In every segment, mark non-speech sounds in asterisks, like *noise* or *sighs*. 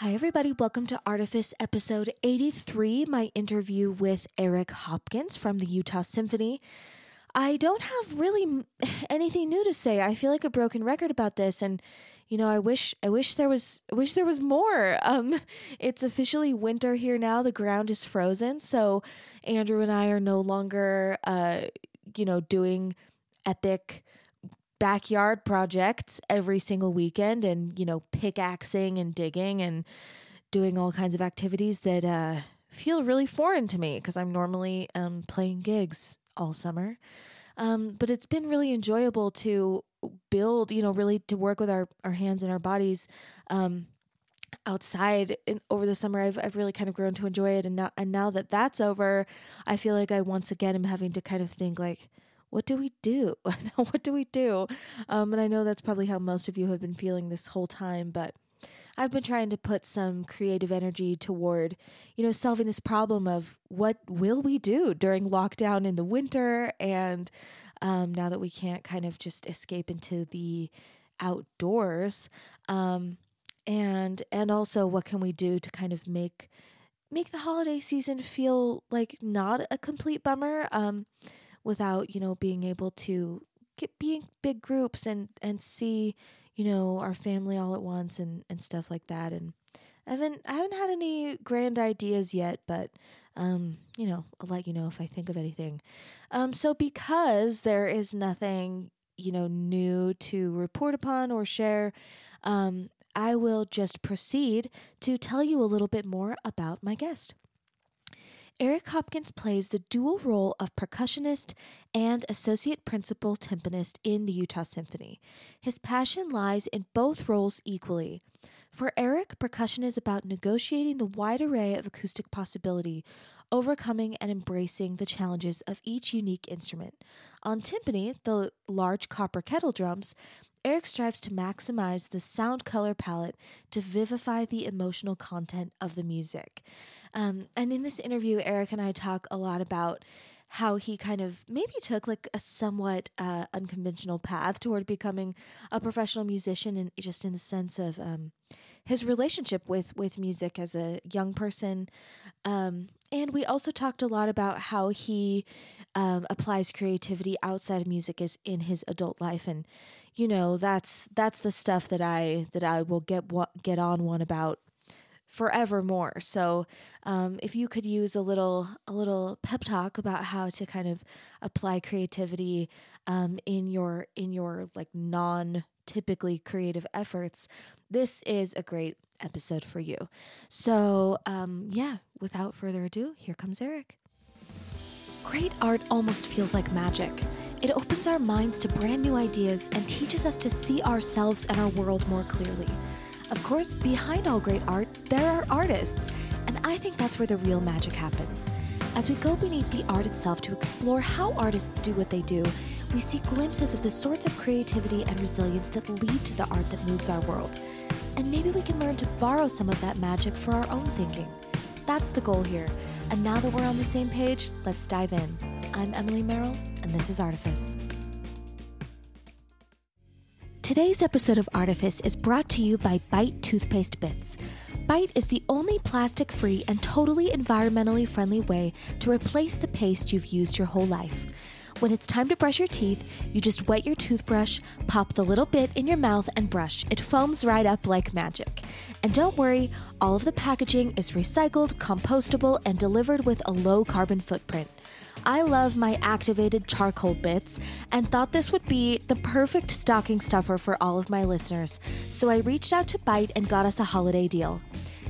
Hi, everybody. Welcome to Artifice episode 83, my interview with Eric Hopkins from the Utah Symphony. I don't have really *sighs* anything new to say. I feel like a broken record about this and you know, I wish I wish there was I wish there was more. *laughs* Um it's officially winter here now. The ground is frozen. So Andrew and I are no longer uh you know, doing epic backyard projects every single weekend and you know pickaxing and digging and doing all kinds of activities that uh, feel really foreign to me because I'm normally um, playing gigs all summer. Um, but it's been really enjoyable to build, you know, really to work with our, our hands and our bodies um, outside in, over the summer. I've, I've really kind of grown to enjoy it. And now, and now that that's over, I feel like I once again am having to kind of think like, what do we do? *laughs* what do we do? Um, and I know that's probably how most of you have been feeling this whole time, but I've been trying to put some creative energy toward, you know, solving this problem of what will we do during lockdown in the winter and um, now that we can't kind of just escape into the outdoors, um, and and also what can we do to kind of make make the holiday season feel like not a complete bummer. Um, without you know being able to get being big groups and and see you know our family all at once and and stuff like that and I haven't I haven't had any grand ideas yet, but um, you know, I'll let you know if I think of anything. Um, so because there is nothing, you know, new to report upon or share, um, I will just proceed to tell you a little bit more about my guest. Eric Hopkins plays the dual role of percussionist and associate principal timpanist in the Utah Symphony. His passion lies in both roles equally. For Eric, percussion is about negotiating the wide array of acoustic possibility, overcoming and embracing the challenges of each unique instrument. On timpani, the large copper kettle drums, Eric strives to maximize the sound color palette to vivify the emotional content of the music. Um, and in this interview, Eric and I talk a lot about how he kind of maybe took like a somewhat uh, unconventional path toward becoming a professional musician, and just in the sense of um, his relationship with with music as a young person. Um, and we also talked a lot about how he um, applies creativity outside of music is in his adult life, and you know that's that's the stuff that I that I will get get on one about forevermore. So, um, if you could use a little a little pep talk about how to kind of apply creativity um, in your in your like non typically creative efforts, this is a great episode for you. So, um, yeah, without further ado, here comes Eric. Great art almost feels like magic. It opens our minds to brand new ideas and teaches us to see ourselves and our world more clearly. Of course, behind all great art, there are artists, and I think that's where the real magic happens. As we go beneath the art itself to explore how artists do what they do, we see glimpses of the sorts of creativity and resilience that lead to the art that moves our world. And maybe we can learn to borrow some of that magic for our own thinking. That's the goal here. And now that we're on the same page, let's dive in. I'm Emily Merrill, and this is Artifice. Today's episode of Artifice is brought to you by Bite Toothpaste Bits. Bite is the only plastic free and totally environmentally friendly way to replace the paste you've used your whole life. When it's time to brush your teeth, you just wet your toothbrush, pop the little bit in your mouth, and brush. It foams right up like magic. And don't worry, all of the packaging is recycled, compostable, and delivered with a low carbon footprint. I love my activated charcoal bits and thought this would be the perfect stocking stuffer for all of my listeners, so I reached out to Bite and got us a holiday deal.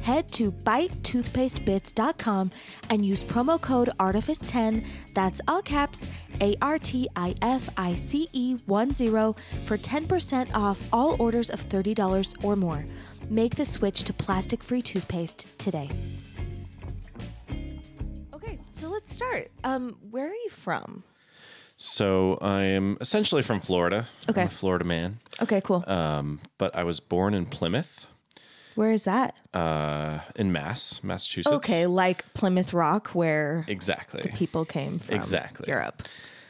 Head to bitetoothpastebits.com and use promo code ARTIFICE10, that's all caps, A R T I F I C E 10, for 10% off all orders of $30 or more. Make the switch to plastic free toothpaste today. Okay, so let's start. Um, where are you from? So I am essentially from Florida. Okay. I'm a Florida man. Okay, cool. Um, but I was born in Plymouth, Where is that? uh, in Mass, Massachusetts. Okay, like Plymouth Rock, where Exactly. the people came from. Exactly. Europe.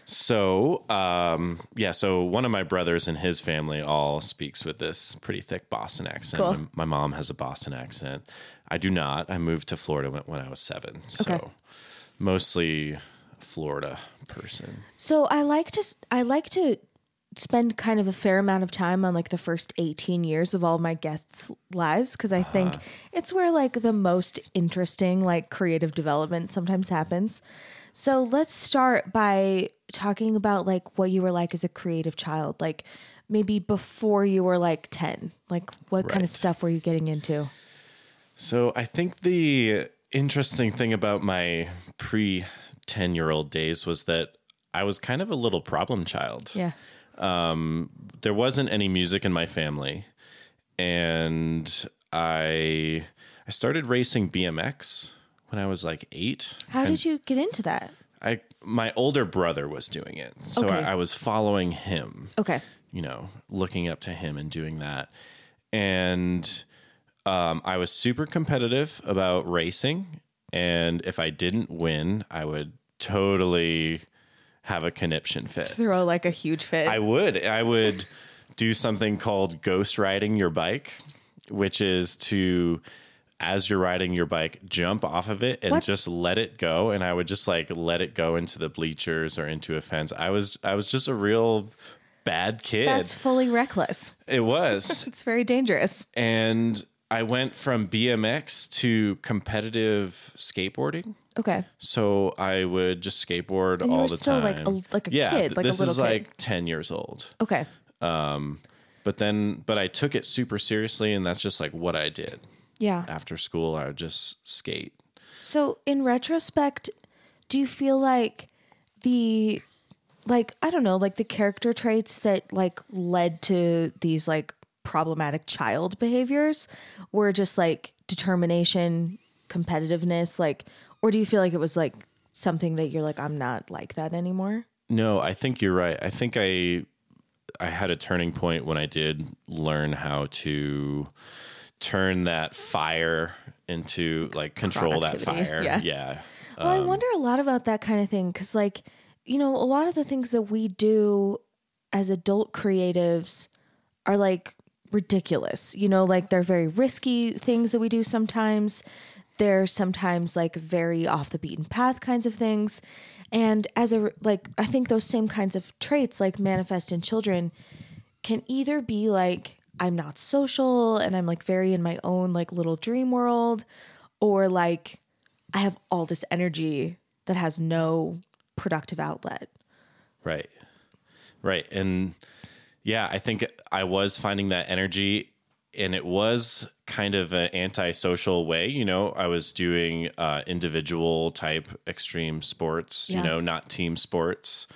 So, um, yeah, so one of my brothers and his family all speaks with this pretty thick Boston accent. Cool. My, my mom has a Boston accent. I do not. I moved to Florida when, when I was seven. So, Okay. mostly Florida person. So I like to I like to spend kind of a fair amount of time on like the first 18 years of all my guests' lives because I think uh-huh. it's where like the most interesting like creative development sometimes happens. So let's start by talking about like what you were like as a creative child, like maybe before you were like 10. Like what kind of stuff were you getting into? So I think the interesting thing about my pre 10 year old days was that I was kind of a little problem child. Yeah. There wasn't any music in my family. And I I started racing BMX when I was like eight. How did you get into that? I my older brother was doing it. So Okay. I, I was following him. Okay. you know, looking up to him and doing that. And um, I was super competitive about racing. And if I didn't win, I would totally have a conniption fit. Throw like a huge fit. I would. I would do something called ghost riding your bike, which is to, as you're riding your bike, jump off of it and What? just let it go. And I would just like let it go into the bleachers or into a fence. I was I was just a real bad kid. That's fully reckless. it was. *laughs* It's very dangerous. and I went from BMX to competitive skateboarding. Okay. So I would just skateboard all the still, time. like, a- like a yeah, kid, like a this little is kid. like ten years old. Okay. Um, But then, but I took it super seriously, and that's just like what I did. Yeah. After school, I would just skate. So, in retrospect, do you feel like the like I don't know, like the character traits that like led to these like problematic child behaviors were just like determination, competitiveness, like or do you feel like it was like something that you're like I'm not like that anymore? No, I think you're right. I think I I had a turning point when I did learn how to turn that fire into like control that fire. yeah. yeah. Well, I wonder a lot about that kind of thing because, like, you know, a lot of the things that we do as adult creatives are like ridiculous. You know, like they're very risky things that we do sometimes. They're sometimes like very off the beaten path kinds of things. And as a, like, I think those same kinds of traits, like manifest in children, can either be like, I'm not social and I'm like very in my own like little dream world, or like, I have all this energy that has no productive outlet. Right. Right. And yeah, I think I was finding that energy and it was kind of an antisocial way. You know, I was doing uh, individual type extreme sports, Yeah. you know, not team sports.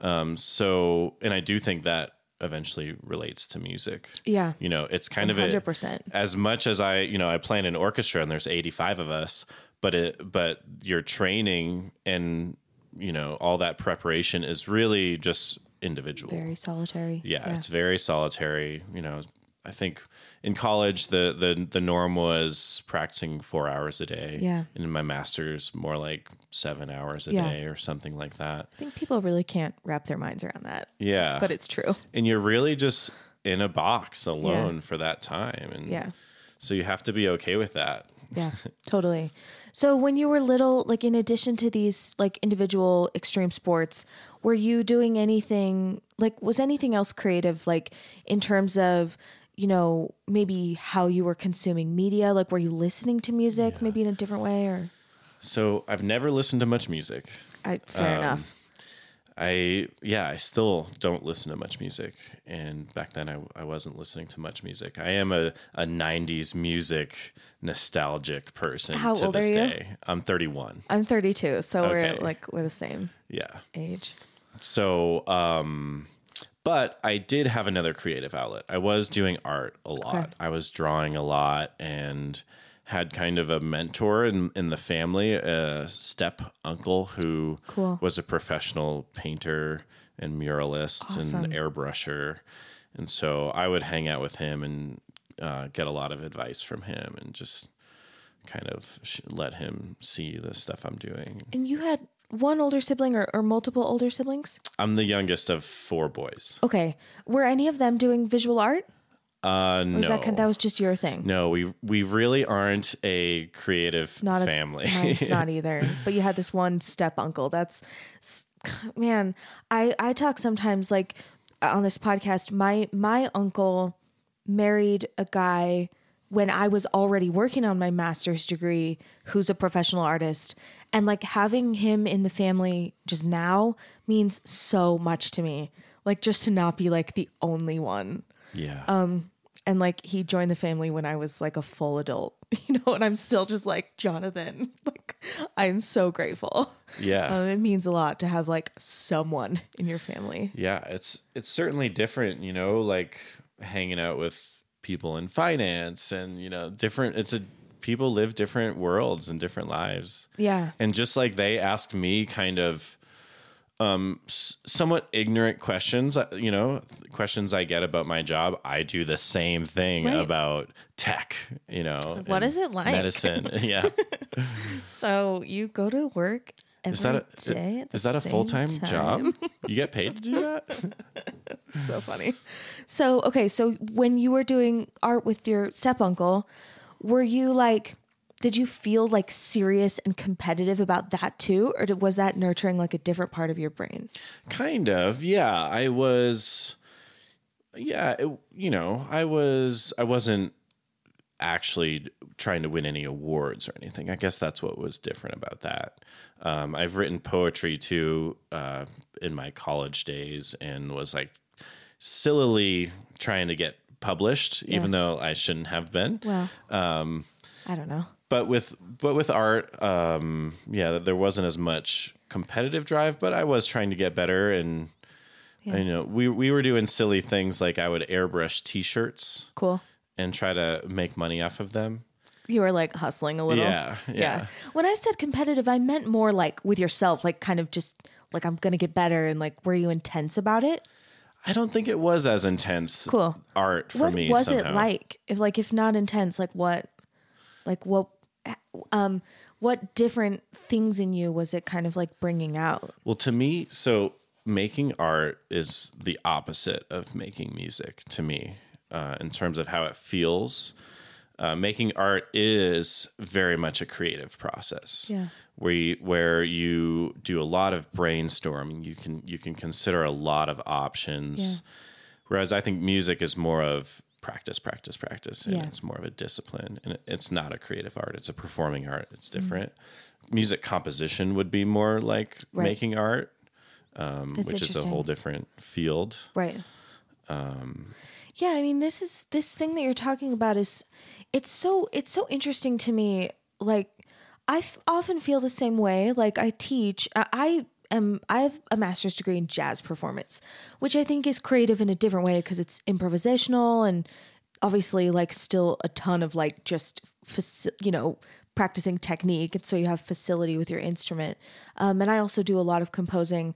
Um, so, and I do think that eventually relates to music. Yeah. You know, it's kind of a, 100%. as much as I, you know, I play in an orchestra and there's 85 of us, but it, but your training and, you know, all that preparation is really just individual. Very solitary. yeah, it's very solitary. You know, I think in college the the the norm was practicing four hours a day. Yeah. and in my master's more like seven hours a Yeah. day or something like that. I think people really can't wrap their minds around that, Yeah, but it's true. and you're really just in a box alone for that time, and Yeah. so you have to be okay with that. Yeah, *laughs* totally. So when you were little, like in addition to these like individual extreme sports, were you doing anything like was anything else creative like in terms of, you know, maybe how you were consuming media? Like were you listening to music maybe in a different way or So I've never listened to much music. I fair um, enough. I yeah, I still don't listen to much music, and back then I, I wasn't listening to much music. I am a, a '90s music nostalgic person How to old this are you? day. I'm 31. I'm 32, so Okay. we're like we're the same Yeah. age. So, um, but I did have another creative outlet. I was doing art a lot. I was drawing a lot and had kind of a mentor in, in the family, a step uncle who Cool. was a professional painter and muralist Awesome. and airbrusher. And so I would hang out with him and uh, get a lot of advice from him and just kind of sh- let him see the stuff I'm doing. And you had one older sibling or, or multiple older siblings? I'm the youngest of four boys. Okay. Were any of them doing visual art? Uh, no. Was that kind- that was just your thing? no, we we really aren't a creative Not a family. Mine's not *laughs* either. But you had this one step uncle. That's man. I I talk sometimes like on this podcast. My my uncle married a guy when I was already working on my master's degree, who's a professional artist, and like having him in the family just now means so much to me. Like just to not be like the only one yeah. Um, and like he joined the family when I was like a full adult, *laughs* you know, and I'm still just like Jonathan. *laughs* Like I'm so grateful. yeah. Um, it means a lot to have like someone in your family. Yeah, it's it's certainly different, you know, like hanging out with people in finance and you know, different it's a people live different worlds and different lives. Yeah. And just like they asked me kind of um somewhat ignorant questions, uh, you know, questions I get about my job, I do the same thing Right. about tech, you know. what is it like? Medicine. *laughs* yeah. *laughs* So you go to work every Is that a day at the is that a full-time time? job? *laughs* You get paid to do that? so funny. So, okay, so when you were doing art with your step uncle, were you like, did you feel like serious and competitive about that too? Or was that nurturing like a different part of your brain? Kind of, yeah. I was, yeah. It, you know, I was. I wasn't actually trying to win any awards or anything. I guess that's what was different about that. Um, I've written poetry too uh, in my college days, and was like sillily trying to get published, even though I shouldn't have been. Well, um, I don't know. But with but with art um yeah there wasn't as much competitive drive but i was trying to get better and you know we we were doing silly things like i would airbrush t-shirts Cool. and try to make money off of them You were like hustling a little. Yeah, yeah. When I said competitive, I meant more like with yourself, like kind of just like I'm gonna get better and like were you intense about it? i don't think it was as intense Cool. art for what me was somehow. it like? If like if not intense, like what like what um what different things in you was it kind of like bringing out? Well, to me, so making art is the opposite of making music to me uh, in terms of how it feels. Uh, making art is very much a creative process. Yeah. Where you, where you do a lot of brainstorming, you can you can consider a lot of options. Whereas I think music is more of practice, practice, practice, and Yeah. it's more of a discipline. And it's not a creative art; it's a performing art. It's different. Music composition would be more like Mm-hmm. Right. making art, um, which is a whole different field. Right. yeah, I mean, this is this thing that you're talking about is it's so it's so interesting to me. Like, I f- often feel the same way. Like, I teach. I, I am. I have a master's degree in jazz performance, which I think is creative in a different way because it's improvisational and obviously like still a ton of like just you know practicing technique and so you have facility with your instrument um, and i also do a lot of composing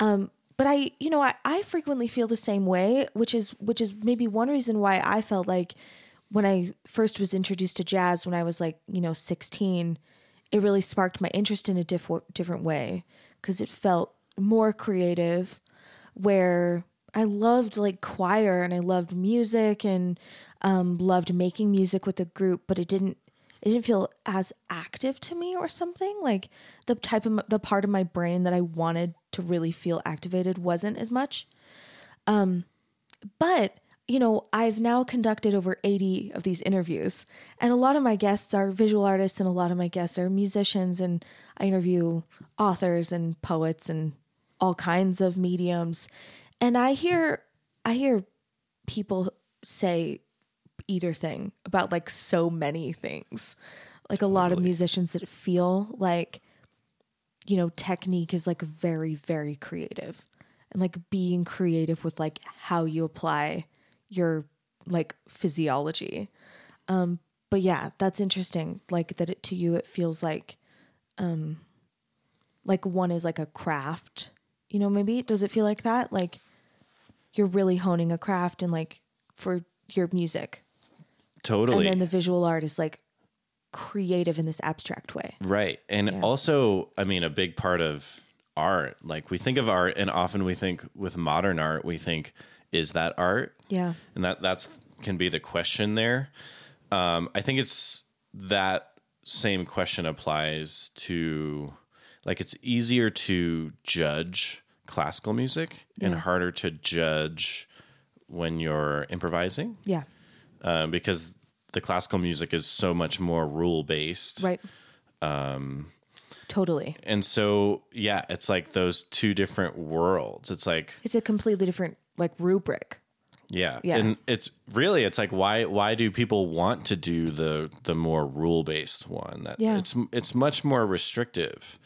um, but i you know I, I frequently feel the same way which is which is maybe one reason why i felt like when i first was introduced to jazz when i was like you know 16 it really sparked my interest in a diff- different way because it felt more creative where I loved like choir and I loved music and um, loved making music with the group, but it didn't it didn't feel as active to me or something. Like the type of the part of my brain that I wanted to really feel activated wasn't as much. Um, but you know, I've now conducted over 80 of these interviews, and a lot of my guests are visual artists, and a lot of my guests are musicians, and I interview authors and poets and all kinds of mediums. And I hear, I hear people say either thing about like so many things. Like a lot of musicians that feel like, you know, technique is like very, very creative and like being creative with like how you apply your like physiology. Um, but yeah, that's interesting. Like that it to you, it feels like, um, like one is like a craft, you know, maybe does it feel like that? Like you're really honing a craft and like for your music. Totally. And then the visual art is like creative in this abstract way. Right. And also, I mean, a big part of art, like we think of art and often we think with modern art, we think, is that art? Yeah. And that that's can be the question there. Um, I think it's that same question applies to like it's easier to judge classical music and harder to judge when you're improvising Yeah. uh, because the classical music is so much more rule based. Right. Um totally. And so, yeah, it's like those two different worlds. It's like, It's a completely different like rubric. yeah, Yeah. and it's really, it's like, why, why do people want to do the the more rule based one? That Yeah. it's it's much more restrictive.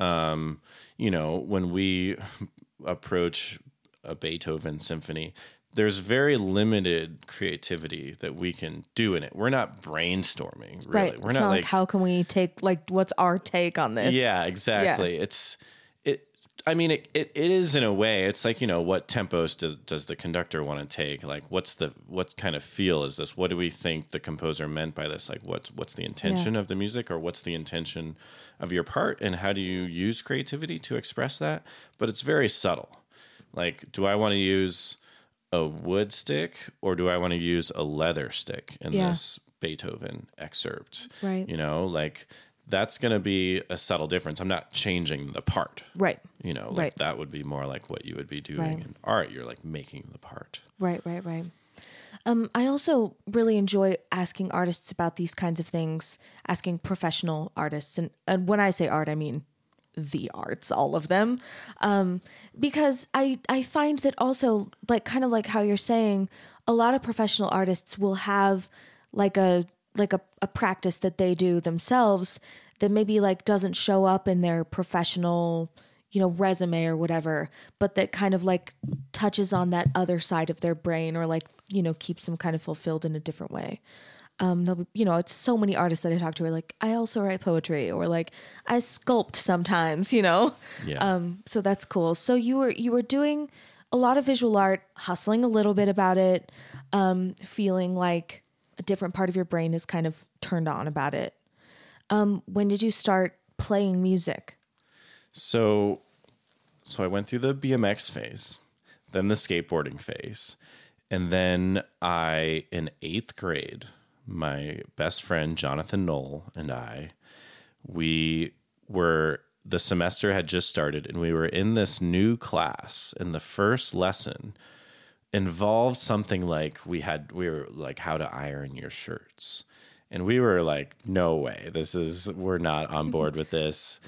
Um, you know, when we approach a Beethoven symphony, there's very limited creativity that we can do in it. We're not brainstorming, really. Right. We're it's not, not like, how can we take like what's our take on this? Yeah, exactly. It's it. I mean, it, it, it is in a way. It's like you know, what tempos do, does the conductor want to take? Like, what's the what kind of feel is this? What do we think the composer meant by this? Like, what's what's the intention of the music, or what's the intention of your part, and how do you use creativity to express that? But it's very subtle. Like, do I want to use a wood stick or do I want to use a leather stick in Yeah. this Beethoven excerpt? Right. You know, like that's going to be a subtle difference. I'm not changing the part. Right. You know, like Right. that would be more like what you would be doing Right. in art. You're like making the part. Right, right, right. Um, I also really enjoy asking artists about these kinds of things, asking professional artists. And, and when I say art, I mean the arts, all of them. Um, because I, I find that also, like, kind of like how you're saying, a lot of professional artists will have like a like a, a practice that they do themselves that maybe like doesn't show up in their professional you know resume or whatever but that kind of like touches on that other side of their brain or like you know keeps them kind of fulfilled in a different way. Um be- you know it's so many artists that i talk to are like i also write poetry or like i sculpt sometimes *laughs* you know? Yeah. um so that's cool. So you were you were doing a lot of visual art hustling a little bit about it um feeling like a different part of your brain is kind of turned on about it. Um when did you start playing music? So, so I went through the BMX phase, then the skateboarding phase, and then I, in eighth grade, my best friend Jonathan Knoll and I, we were the semester had just started, and we were in this new class, and the first lesson involved something like we had we were like how to iron your shirts. And we were like no way. This is we're not on *laughs* board with this.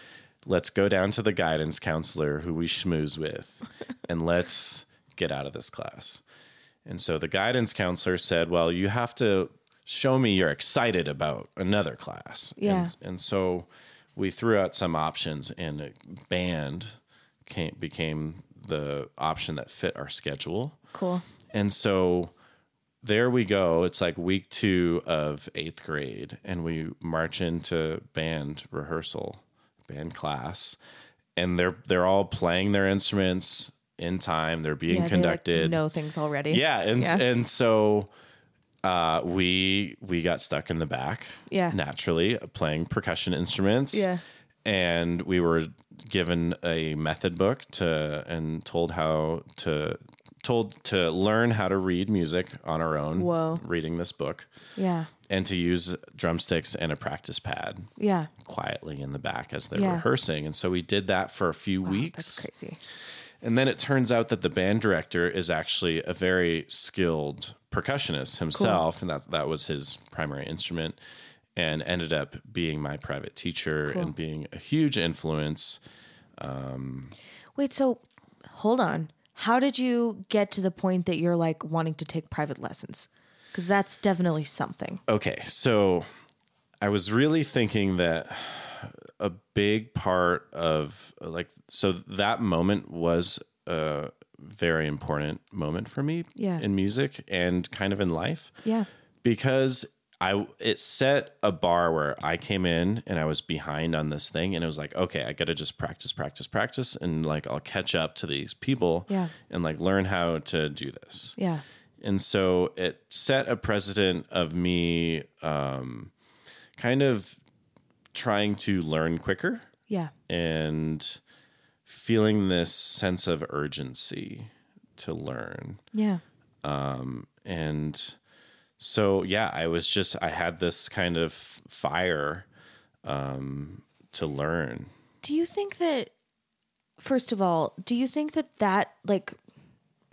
Let's go down to the guidance counselor who we schmooze with and *laughs* let's get out of this class. And so the guidance counselor said well you have to show me you're excited about another class. Yeah. and, and so we threw out some options and band came, became the option that fit our schedule cool and so there we go. It's like week two of eighth grade, and we march into band rehearsal, band class, and they're they're all playing their instruments in time. They're being yeah, they, like, conducted. know things already Yeah, and Yeah. and so uh, we we got stuck in the back. Yeah. naturally playing percussion instruments. Yeah. and we were given a method book to and told how to told to learn how to read music on our own. Whoa. reading this book yeah and to use drumsticks and a practice pad yeah quietly in the back as they're Yeah. rehearsing. And so we did that for a few weeks. that's crazy And then it turns out that the band director is actually a very skilled percussionist himself, and that that was his primary instrument, and ended up being my private teacher and being a huge influence. Um, Wait, so hold on. How did you get to the point that you're like wanting to take private lessons? Because that's definitely something. Okay, so I was really thinking that a big part of like so that moment was a very important moment for me Yeah. in music and kind of in life. Yeah. because I it set a bar where I came in and I was behind on this thing and it was like okay I got to just practice practice practice and like I'll catch up to these people Yeah. and like learn how to do this Yeah. and so it set a precedent of me um, kind of trying to learn quicker Yeah. and feeling this sense of urgency to learn. Yeah. Um And so, yeah, I was just, I had this kind of fire um, to learn. Do you think that, first of all, do you think that that like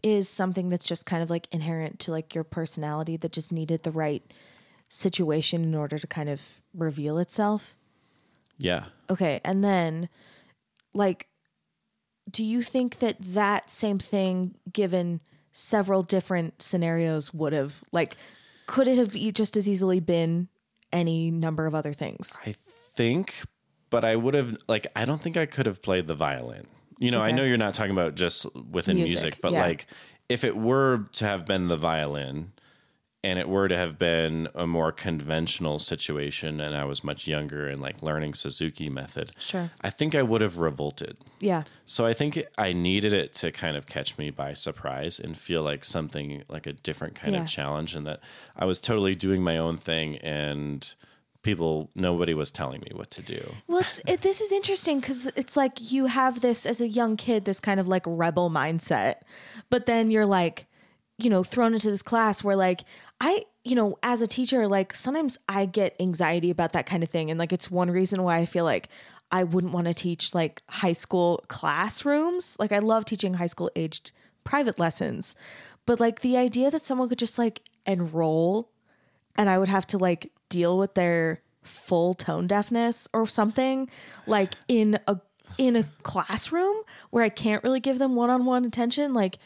is something that's just kind of like inherent to like your personality that just needed the right situation in order to kind of reveal itself? Yeah. Okay. And then, like, do you think that that same thing, given several different scenarios, would have, like, could it have just as easily been any number of other things? I think, but I would have like I don't think I could have played the violin. You know, I know you're not talking about just within Music, music, but yeah. like if it were to have been the violin and it were to have been a more conventional situation and I was much younger and like learning Suzuki method, Sure. I think I would have revolted. Yeah. So I think I needed it to kind of catch me by surprise and feel like something like a different kind Yeah. of challenge and that I was totally doing my own thing and people nobody was telling me what to do. Well, it's, it, this is interesting because it's like you have this as a young kid, this kind of like rebel mindset, but then you're like, you know, thrown into this class where like I, you know, as a teacher, like sometimes I get anxiety about that kind of thing, and like it's one reason why I feel like I wouldn't want to teach like high school classrooms. Like I love teaching high school aged private lessons, but like the idea that someone could just like enroll and I would have to like deal with their full tone deafness or something like in a in a classroom where I can't really give them one-on-one attention like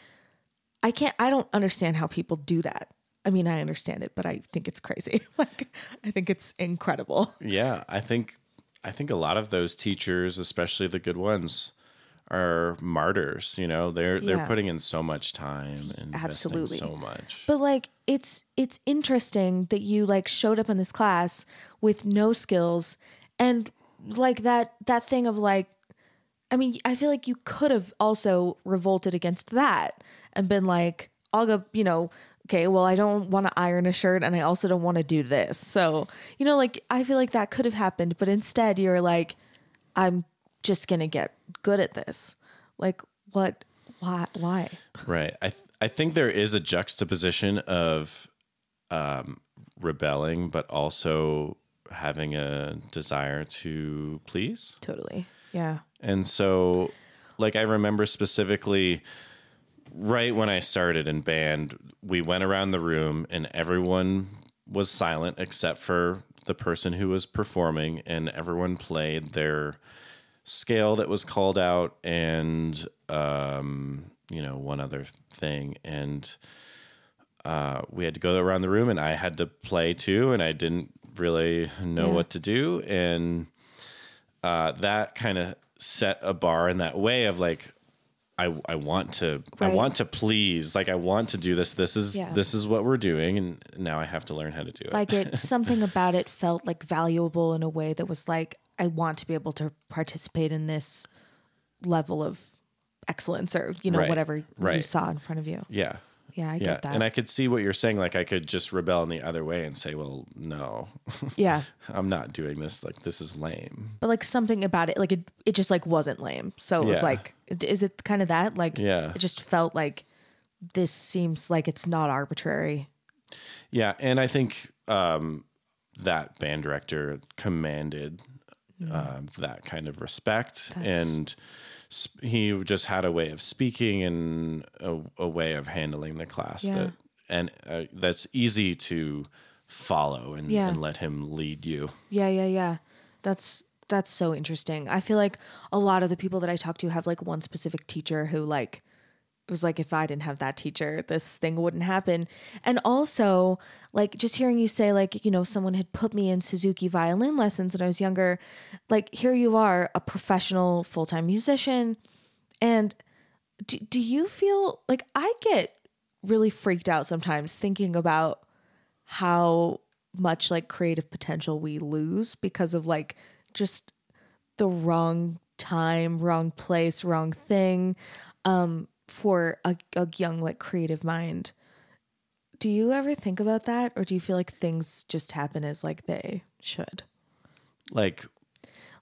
I can't I don't understand how people do that. I mean, I understand it, but I think it's crazy. *laughs* like I think it's incredible. Yeah, I think I think a lot of those teachers, especially the good ones, are martyrs, you know. They're Yeah. they're putting in so much time and Absolutely. so much. But like it's it's interesting that you like showed up in this class with no skills and like that that thing of like I mean, I feel like you could have also revolted against that and been like, I'll go, you know, okay, well, I don't want to iron a shirt and I also don't want to do this. So, you know, like I feel like that could have happened, but instead you're like, I'm just going to get good at this. Like, what, why, why? Right. I th- I think there is a juxtaposition of um, rebelling, but also having a desire to please. Totally. Yeah. And so, like, I remember specifically right when I started in band, we went around the room and everyone was silent except for the person who was performing, and everyone played their scale that was called out and, um, you know, one other thing. And uh, we had to go around the room, and I had to play too, and I didn't really know Yeah. what to do. And uh, that kind of set a bar in that way of like I, I want to I want to please like I want to do this. This is Yeah. this is what we're doing and now I have to learn how to do it. Like it *laughs* something about it felt like valuable in a way that was like i want to be able to participate in this level of excellence or you know Right, whatever you saw in front of you. Yeah. Yeah i yeah. get that. And I could see what you're saying. Like I could just rebel in the other way and say well no. *laughs* Yeah. I'm not doing this. Like this is lame. But like something about it like it, it just like wasn't lame. So it was Yeah. like is it kind of that like Yeah. it just felt like this seems like it's not arbitrary Yeah, and I think um, that band director commanded um, that kind of respect, That's- and sp- he just had a way of speaking and a, a way of handling the class Yeah. that, and uh, that's easy to follow and, Yeah. and let him lead you. Yeah, yeah, yeah. That's that's so interesting. I feel like a lot of the people that I talk to have like one specific teacher who like was like if I didn't have that teacher, this thing wouldn't happen. And also, like just hearing you say like, you know, someone had put me in Suzuki violin lessons when I was younger, like here you are, a professional full-time musician and do, do you feel like I get really freaked out sometimes thinking about how much like creative potential we lose because of like just the wrong time, wrong place, wrong thing um for a, a young like creative mind. Do you ever think about that or do you feel like things just happen as like they should? Like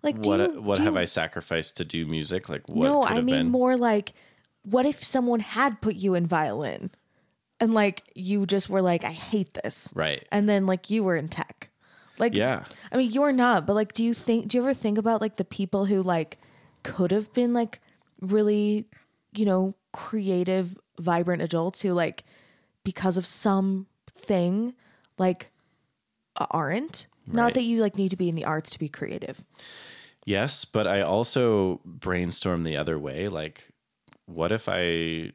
Like, what you, what have you- I sacrificed to do music? Like what no, I mean been? more like, what if someone had put you in violin, and like you just were like, I hate this, Right. and then like you were in tech, like Yeah. I mean, you're not, but like, do you think? Do you ever think about like the people who like could have been like really, you know, creative, vibrant adults who like because of some thing like aren't. Not that you like need to be in the arts to be creative. Yes, but I also brainstorm the other way. Like, what if I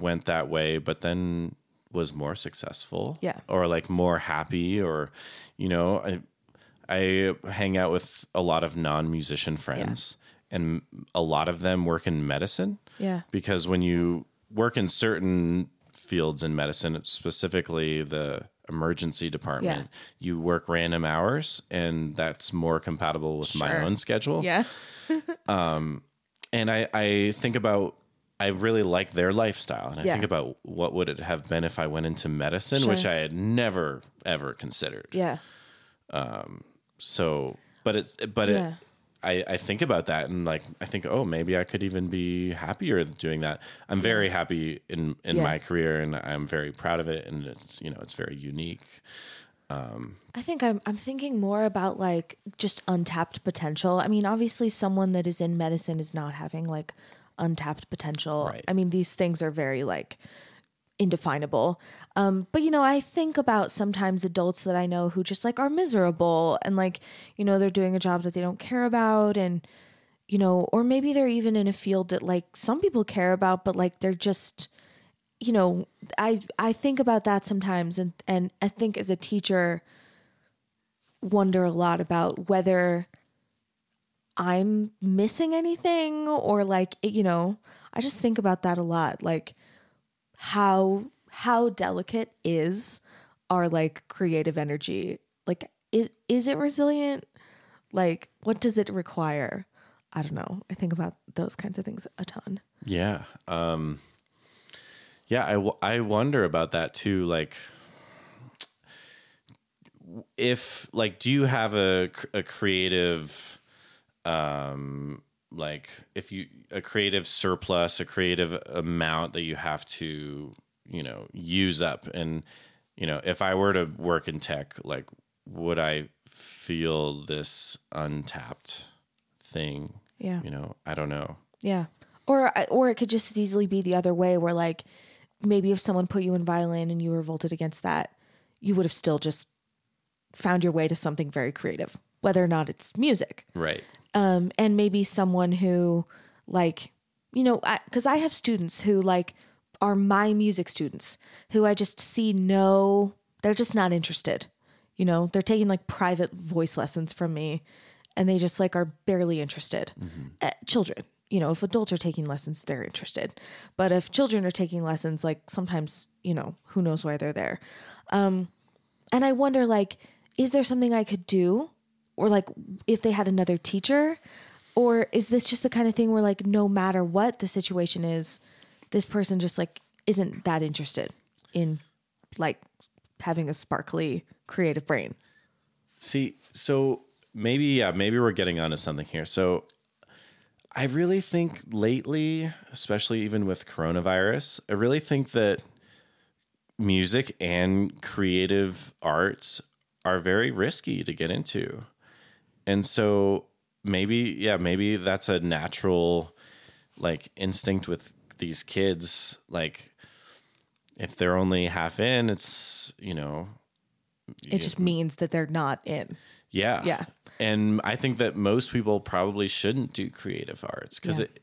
went that way, but then was more successful? Yeah. Or like more happy, or, you know, I, I hang out with a lot of non musician friends, and a lot of them work in medicine. Yeah. Because when you work in certain fields in medicine, specifically the emergency department, you work random hours, and that's more compatible with my own schedule. Yeah. *laughs* Um, and I, I think about, I really like their lifestyle. And I Yeah. think about what would it have been if I went into medicine, which I had never, ever considered. Yeah. So, but it's, but Yeah. it, I, I think about that and like I think oh maybe I could even be happier doing that. I'm very happy in in Yeah. my career and I'm very proud of it and it's you know it's very unique. Um, I think I'm I'm thinking more about like just untapped potential. I mean, obviously someone that is in medicine is not having like untapped potential. Right. I mean, these things are very like indefinable. Um, but you know, I think about sometimes adults that I know who just like are miserable and like, you know, they're doing a job that they don't care about and you know, or maybe they're even in a field that like some people care about, but like they're just you know, I I think about that sometimes and and I think as a teacher wonder a lot about whether I'm missing anything or like you know, I just think about that a lot like how how delicate is our like creative energy? Like is is it resilient? Like what does it require? I don't know. I think about those kinds of things a ton. Yeah. Um yeah, I, w- I wonder about that too like if like do you have a a creative um like if you a creative surplus, a creative amount that you have to, you know, use up and you know, if I were to work in tech, like would I feel this untapped thing? Yeah. You know, I don't know. Yeah. Or or it could just as easily be the other way where like maybe if someone put you in violin and you revolted against that, you would have still just found your way to something very creative, whether or not it's music. Right. Um and maybe someone who like you know, cuz I have students who like are my music students who I just see no they're just not interested. You know, they're taking like private voice lessons from me and they just like are barely interested. Uh, children, you know, if adults are taking lessons, they're interested. But if children are taking lessons, like sometimes, you know, who knows why they're there. Um, and I wonder, like, is there something I could do? Or like if they had another teacher? Or is this just the kind of thing where like no matter what the situation is, this person just like isn't that interested in like having a sparkly creative brain? See, so maybe yeah, maybe we're getting onto something here. So I really think lately, especially even with coronavirus, I really think that music and creative arts are very risky to get into. And so maybe yeah, maybe that's a natural like instinct with these kids like if they're only half in, it's, you know, It just means that they're not in. yeah. Yeah. And I think that most people probably shouldn't do creative arts because Yeah. it,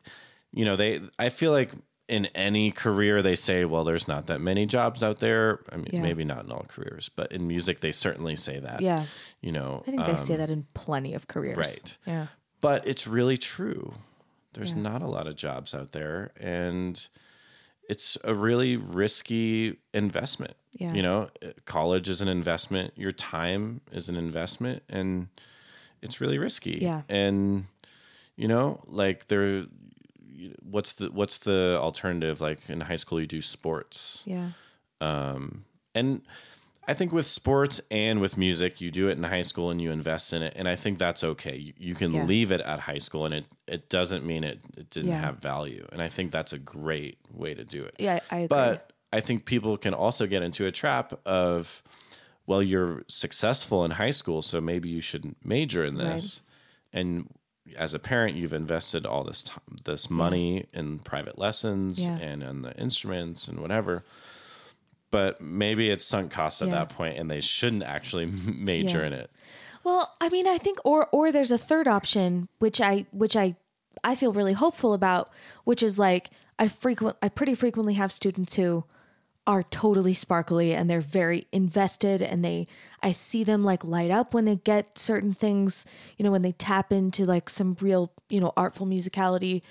you know, they, I feel like in any career they say, well, there's not that many jobs out there. I mean, Yeah. maybe not in all careers, but in music, they certainly say that. Yeah. You know, I think they um, say that in plenty of careers. right. Yeah. but it's really true. There's Yeah. not a lot of jobs out there. And it's a really risky investment. Yeah. You know, college is an investment, your time is an investment, and it's really risky. Yeah. And, you know, like there, what's the what's the alternative? Like in high school, you do sports, Yeah. um, and I think with sports and with music, you do it in high school and you invest in it, and I think that's okay. You, you can Yeah. leave it at high school, and it it doesn't mean it, it didn't Yeah. have value, and I think that's a great way to do it. Yeah, I agree. But I think people can also get into a trap of, well, you're successful in high school, so maybe you shouldn't major in this. And as a parent, you've invested all this time, this money in private lessons Yeah. and in the instruments and whatever. But maybe it's sunk costs at Yeah. that point, and they shouldn't actually *laughs* major Yeah. in it. Well, I mean, I think or or there's a third option which I which I I feel really hopeful about, which is like I frequent I pretty frequently have students who are totally sparkly and they're very invested and they I see them like light up when they get certain things, you know, when they tap into like some real, you know, artful musicality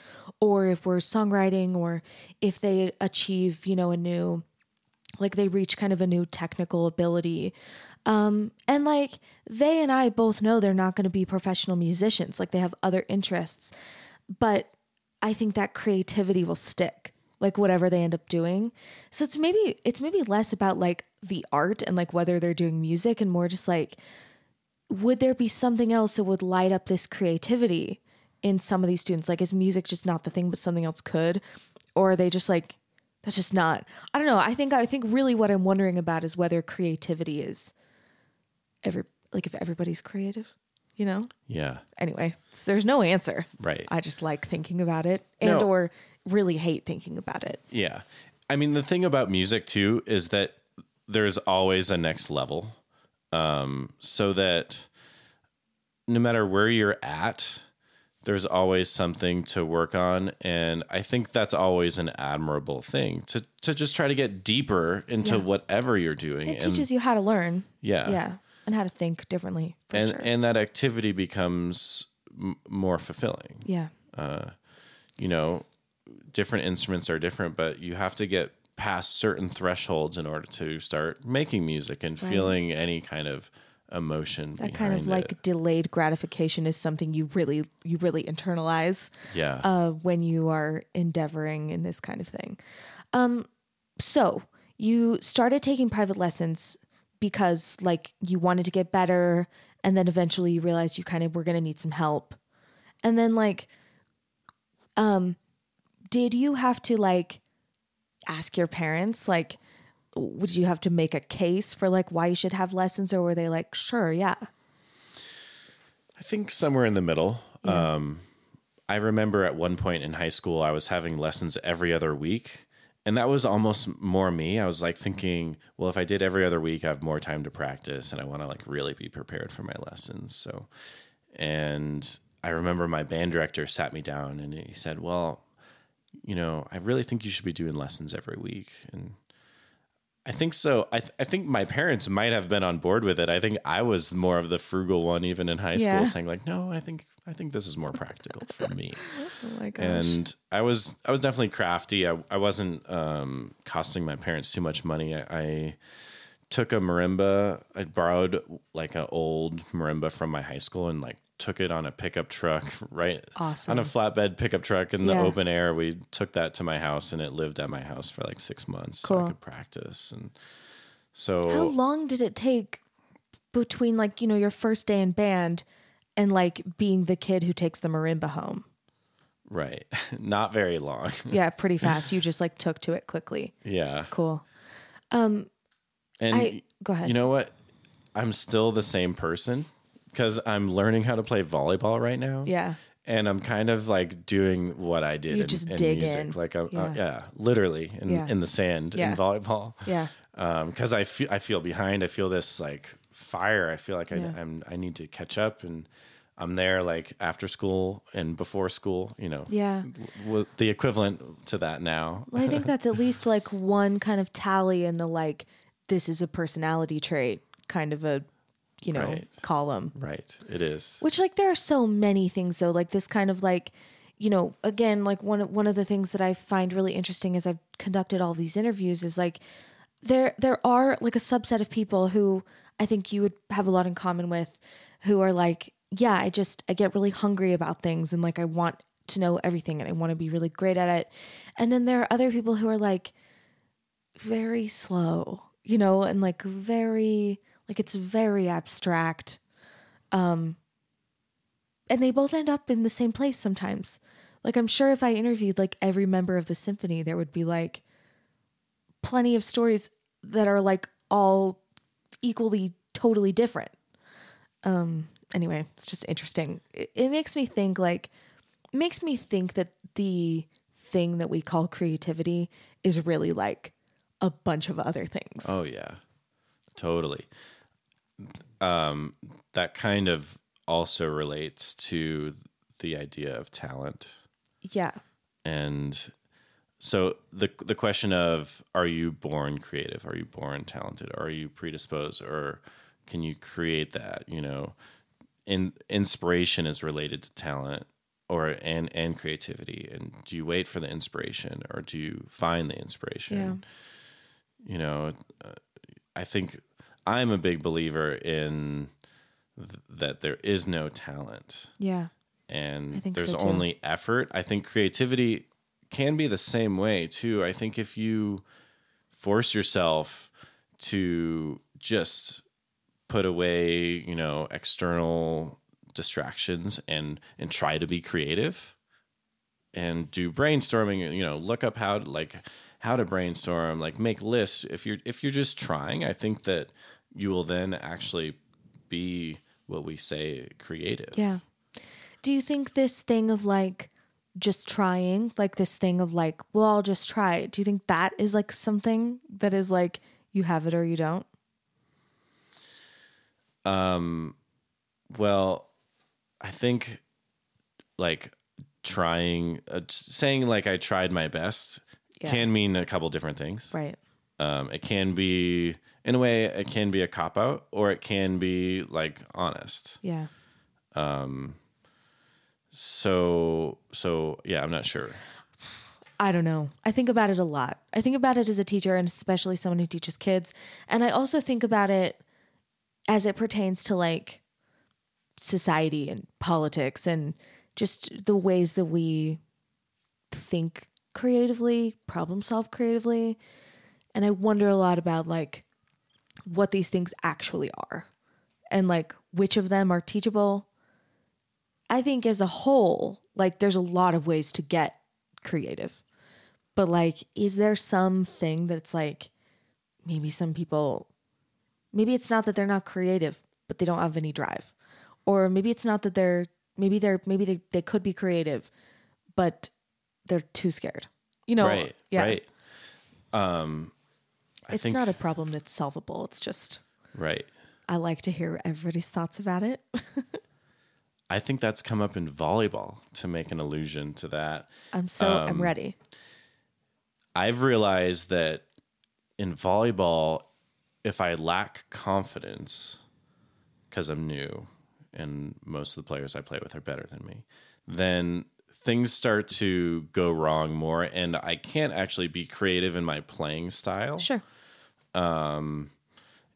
or if we're songwriting or if they achieve, you know, a new like they reach kind of a new technical ability. Um and like they and i both know they're not going to be professional musicians like they have other interests but i think that creativity will stick like whatever they end up doing. So it's maybe it's maybe less about like the art and like whether they're doing music and more just like would there be something else that would light up this creativity in some of these students? Like is music just not the thing but something else could? Or are they just like that's just not i don't know. I think i think really what i'm wondering about is whether creativity is every like if everybody's creative you know? Yeah, anyway there's no answer. Right. i just like thinking about it and No. or really hate thinking about it Yeah. I mean, the thing about music too is that there's always a next level. Um, so that no matter where you're at, there's always something to work on. And I think that's always an admirable thing to, to just try to get deeper into Yeah. whatever you're doing. it and teaches you how to learn yeah. yeah and how to think differently for And, sure and that activity becomes m- more fulfilling. yeah you know, different instruments are different, but you have to get past certain thresholds in order to start making music and feeling any kind of emotion. that kind of like delayed gratification is something you really you really internalize yeah, uh, when you are endeavoring in this kind of thing. Um, so you started taking private lessons because like you wanted to get better, and then eventually you realized you kind of were going to need some help, and then like, um, did you have to like ask your parents like? Would you have to make a case for like why you should have lessons, or were they like, sure, yeah, I think somewhere in the middle. Um, I remember at one point in high school, I was having lessons every other week. And that was almost more me. I was like thinking, well, if I did every other week, I have more time to practice and I want to like really be prepared for my lessons. So, and I remember my band director sat me down and he said, well, you know, I really think you should be doing lessons every week. And I think so. I, th- I think my parents might have been on board with it. I think I was more of the frugal one, even in high Yeah. school, saying like, "No, I think I think this is more practical for me." *laughs* oh my gosh, and I was I was definitely crafty. I, I wasn't um, costing my parents too much money. I, I took a marimba. I borrowed like an old marimba from my high school and like took it on a pickup truck, right? Awesome. On a flatbed pickup truck in the Yeah. open air. We took that to my house and it lived at my house for like six months so I Cool. could practice. And so How long did it take between like, you know, your first day in band and like being the kid who takes the marimba home? right. *laughs* Not very long. Yeah, *laughs* pretty fast. You just like took to it quickly. yeah. Cool. Um, And I go ahead. You know what? I'm still the same person because I'm learning how to play volleyball right now. yeah. And I'm kind of like doing what I did You in, just in dig music. in. Like, uh, Yeah. yeah. yeah, literally in, Yeah. in the sand Yeah. in volleyball. Yeah. Because I feel I feel behind. I feel this like fire. I feel like I. I'm I need to catch up, and I'm there like after school and before school. You know, Yeah. w- the equivalent to that now. Well, I think *laughs* that's at least like one kind of tally in the like this is a personality trait kind of a you know Right. column. right. It is. Which like there are so many things though, like this kind of like, you know, again, like one one of the things that I find really interesting as I've conducted all these interviews is like there there are like a subset of people who I think you would have a lot in common with who are like, yeah, I just I get really hungry about things and like I want to know everything and I want to be really great at it. And then there are other people who are like very slow, you know, and like very like it's very abstract. Um and they both end up in the same place sometimes. Like I'm sure if I interviewed like every member of the symphony there would be like plenty of stories that are like all equally totally different. Um anyway, it's just interesting. It, it makes me think like makes me think that the thing that we call creativity is really like a bunch of other things. Oh yeah, totally. Um, that kind of also relates to the idea of talent, Yeah. and so the the question of are you born creative? Are you born talented? Are you predisposed, or can you create that? You know, in inspiration is related to talent or and and creativity and do you wait for the inspiration or do you find the inspiration Yeah. you know uh, i think i'm a big believer in th- that there is no talent. Yeah. and there's so, only effort. I think creativity can be the same way too. I think if you force yourself to just put away you know external distractions and and try to be creative and do brainstorming you know look up how to, like how to brainstorm like make lists. If you're if you're just trying i think that you will then actually be what we say creative Yeah. Do you think this thing of like just trying, like this thing of like, well, I'll just try. Do you think that is like something that is like you have it or you don't? Um, well, I think like trying, uh, saying like I tried my best Yeah. can mean a couple different things. Right. Um, it can be, in a way, it can be a cop out, or it can be like honest. Yeah. Um, So, so yeah, I'm not sure. I don't know. I think about it a lot. I think about it as a teacher and especially someone who teaches kids. And I also think about it as it pertains to like society and politics and just the ways that we think creatively, problem solve creatively. And I wonder a lot about like what these things actually are and like which of them are teachable. I think as a whole, like there's a lot of ways to get creative. But like, is there something that's like maybe some people, maybe it's not that they're not creative, but they don't have any drive. Or maybe it's not that they're, maybe they're, maybe they, they could be creative, but they're too scared. You know? right. Yeah. Right. Um, I It's think, not a problem that's solvable. It's just, right. I like to hear everybody's thoughts about it. *laughs* I think that's come up in volleyball to make an allusion to that. I'm so, Um, I'm ready. I've realized that in volleyball, if I lack confidence because I'm new and most of the players I play with are better than me, then things start to go wrong more and I can't actually be creative in my playing style. Sure. Um,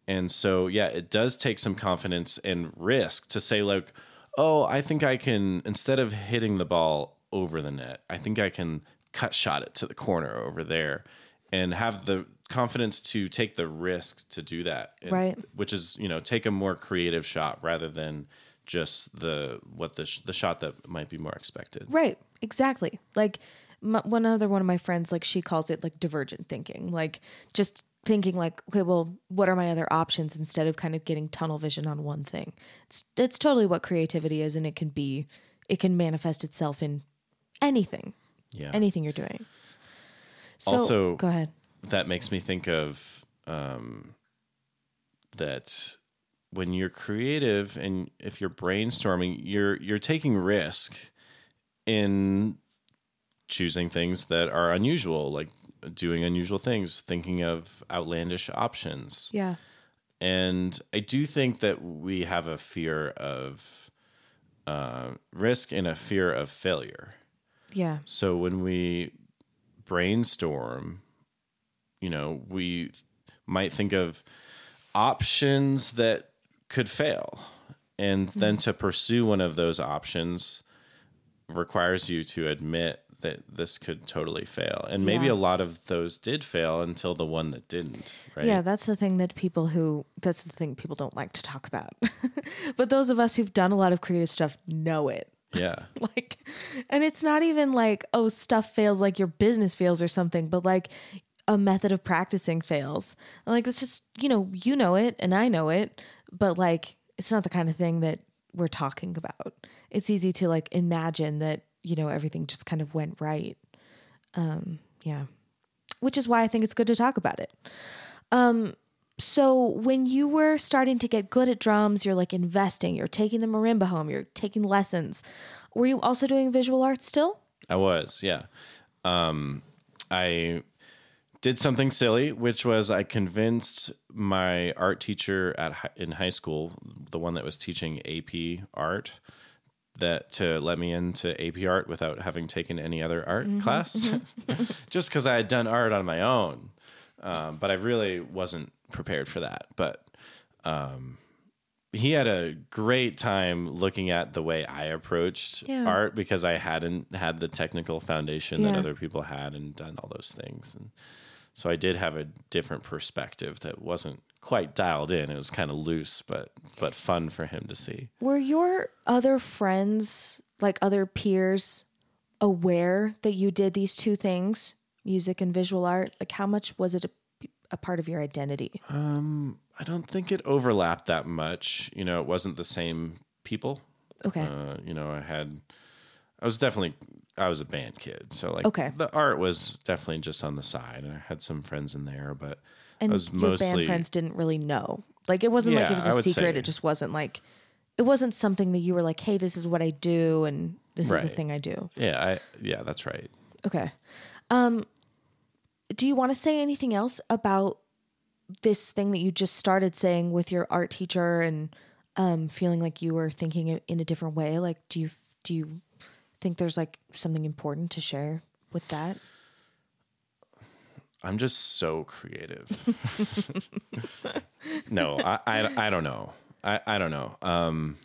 and so, yeah, it does take some confidence and risk to say, like, oh, I think I can, instead of hitting the ball over the net, I think I can cut shot it to the corner over there and have the confidence to take the risk to do that. And- Right. Which is, you know, take a more creative shot rather than just the what the sh- the shot that might be more expected. Right. Exactly. Like m- one other one of my friends, like she calls it like divergent thinking, like just thinking like, okay, well, what are my other options instead of kind of getting tunnel vision on one thing. It's it's totally what creativity is, and it can be, it can manifest itself in anything, Yeah. anything you're doing. So, Also- go ahead. that makes me think of um, that when you're creative and if you're brainstorming, you're you're taking risk in choosing things that are unusual, like doing unusual things, thinking of outlandish options. Yeah. And I do think that we have a fear of uh, risk and a fear of failure. Yeah. So when we brainstorm, you know, we might think of options that could fail. And then to pursue one of those options requires you to admit that this could totally fail. And maybe Yeah. a lot of those did fail until the one that didn't, right? Yeah, that's the thing that people who that's the thing people don't like to talk about. *laughs* but those of us who've done a lot of creative stuff know it. Yeah. *laughs* Like and it's not even like oh stuff fails like your business fails or something, but like a method of practicing fails. And like it's just, you know, you know it and I know it, but like it's not the kind of thing that we're talking about. It's easy to like imagine that, you know, everything just kind of went right. Um yeah. Which is why I think it's good to talk about it. Um, So when you were starting to get good at drums, you're like investing, you're taking the marimba home, you're taking lessons. Were you also doing visual arts still? I was, yeah. Um, I did something silly, which was I convinced my art teacher at in high school, the one that was teaching AP art, that to let me into AP art without having taken any other art class, *laughs* *laughs* just because I had done art on my own. Um, but I really wasn't prepared for that. But um, he had a great time looking at the way I approached Yeah. art because I hadn't had the technical foundation that other people had and done all those things. And so I did have a different perspective that wasn't quite dialed in. It was kind of loose, but but fun for him to see. Were your other friends, like other peers, aware that you did these two things, music and visual art? Like how much was it a, a part of your identity? Um, I don't think it overlapped that much. You know, it wasn't the same people. Okay. Uh, you know, I had, I was definitely, I was a band kid. So like, Okay. the art was definitely just on the side, and I had some friends in there, but and was your mostly band friends didn't really know. Like it wasn't like Yeah, it was I a would secret. say- It just wasn't like it wasn't something that you were like, "Hey, this is what I do and this is the Right. thing I do." yeah, I yeah, that's right. Okay. Um do you want to say anything else about this thing that you just started saying with your art teacher and um feeling like you were thinking it in a different way? Like do you do you think there's like something important to share with that? I'm just so creative. *laughs* no, I, I I don't know. I I don't know. Um,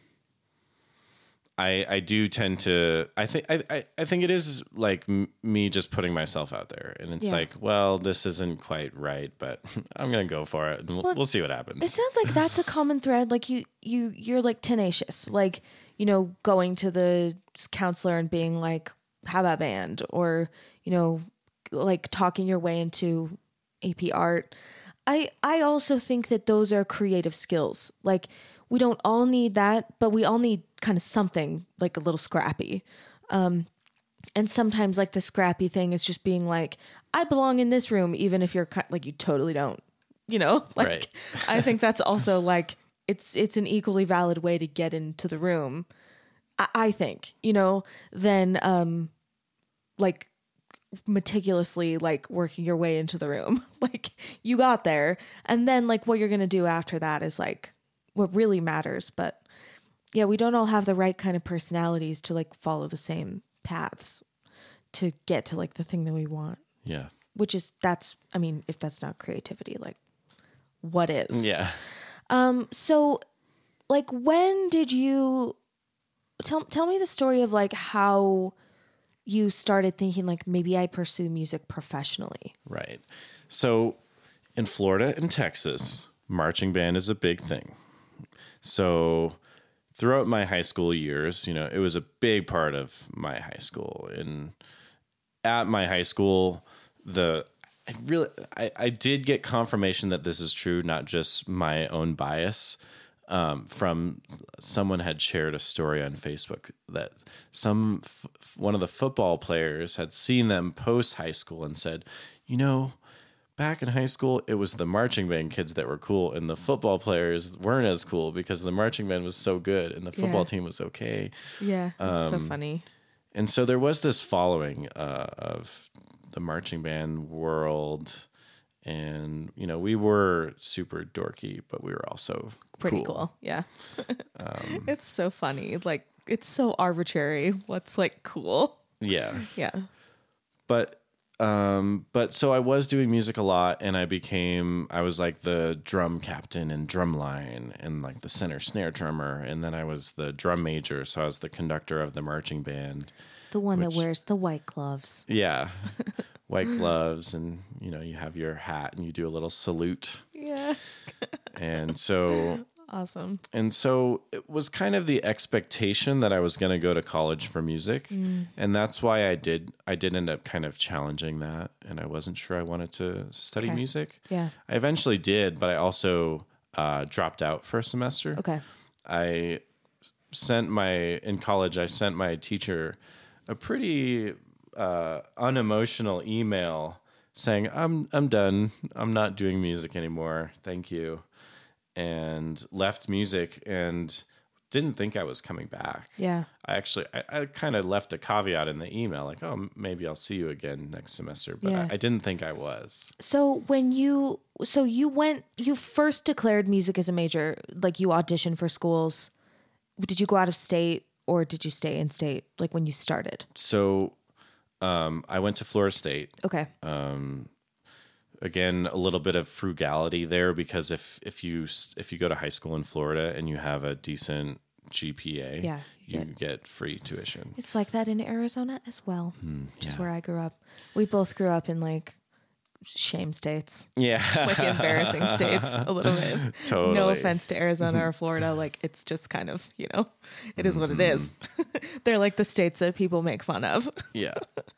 I I do tend to. I think I I, I think it is like m- me just putting myself out there, and it's Yeah. like, well, this isn't quite right, but *laughs* I'm gonna go for it, and we'll, Well, we'll see what happens. It sounds like that's a *laughs* common thread. Like you, you, you're like tenacious. Like you know, going to the counselor and being like, "How about band?" or you know, like talking your way into AP art. I I also think that those are creative skills. Like we don't all need that, but we all need kind of something like a little scrappy. Um, and sometimes like the scrappy thing is just being like, I belong in this room, even if you're like you totally don't. You know, *laughs* like Right. *laughs* I think that's also like it's it's an equally valid way to get into the room. I, I think you know then um like meticulously like working your way into the room. *laughs* like you got there, and then like what you're gonna do after that is like what really matters. But yeah, we don't all have the right kind of personalities to like follow the same paths to get to like the thing that we want. yeah, Which is that's I mean, if that's not creativity, like what is? yeah. Um so like when did you tell tell me the story of like how you started thinking like maybe I pursue music professionally. Right. So in Florida and Texas, marching band is a big thing. So throughout my high school years, you know, it was a big part of my high school. And at my high school, the I really I, I did get confirmation that this is true, not just my own bias. Um, from someone had shared a story on Facebook that some f- one of the football players had seen them post high school and said, you know, back in high school, it was the marching band kids that were cool, and the football players weren't as cool because the marching band was so good and the football Yeah. team was okay. Yeah, Um, so funny. And so there was this following uh, of the marching band world. And, you know, we were super dorky, but we were also Pretty cool. Yeah. *laughs* Um, it's so funny. Like it's so arbitrary what's like cool. Yeah. Yeah. But um, but so I was doing music a lot, and I became I was like the drum captain and drum line, and like the center snare drummer, and then I was the drum major, so I was the conductor of the marching band. The one Which- that wears the white gloves. Yeah, *laughs* white gloves, and you know you have your hat, and you do a little salute, Yeah. and so Awesome. and so it was kind of the expectation that I was going to go to college for music, Mm. and that's why I did. I did end up kind of challenging that, and I wasn't sure I wanted to study Okay. music. Yeah. I eventually did, but I also uh, dropped out for a semester. Okay. I sent my in college. I sent my teacher a pretty uh, unemotional email saying, "I'm I'm done. I'm not doing music anymore. Thank you," and left music and didn't think I was coming back. Yeah. I actually I, I kind of left a caveat in the email like, "Oh, maybe I'll see you again next semester," but Yeah. I, I didn't think I was. So when you so you went you first declared music as a major, like you auditioned for schools. Did you go out of state or did you stay in state like when you started? So um, I went to Florida State. Okay. Um, again a little bit of frugality there because if if you if you go to high school in Florida and you have a decent GPA, Yeah, you you get free tuition. It's like that in Arizona as well, which is where I grew up. We both grew up in like shame states, Yeah, like embarrassing states a little bit. *laughs* Totally. No offense to Arizona or *laughs* Florida, like it's just kind of, you know, it is what it is. *laughs* They're like the states that people make fun of. yeah,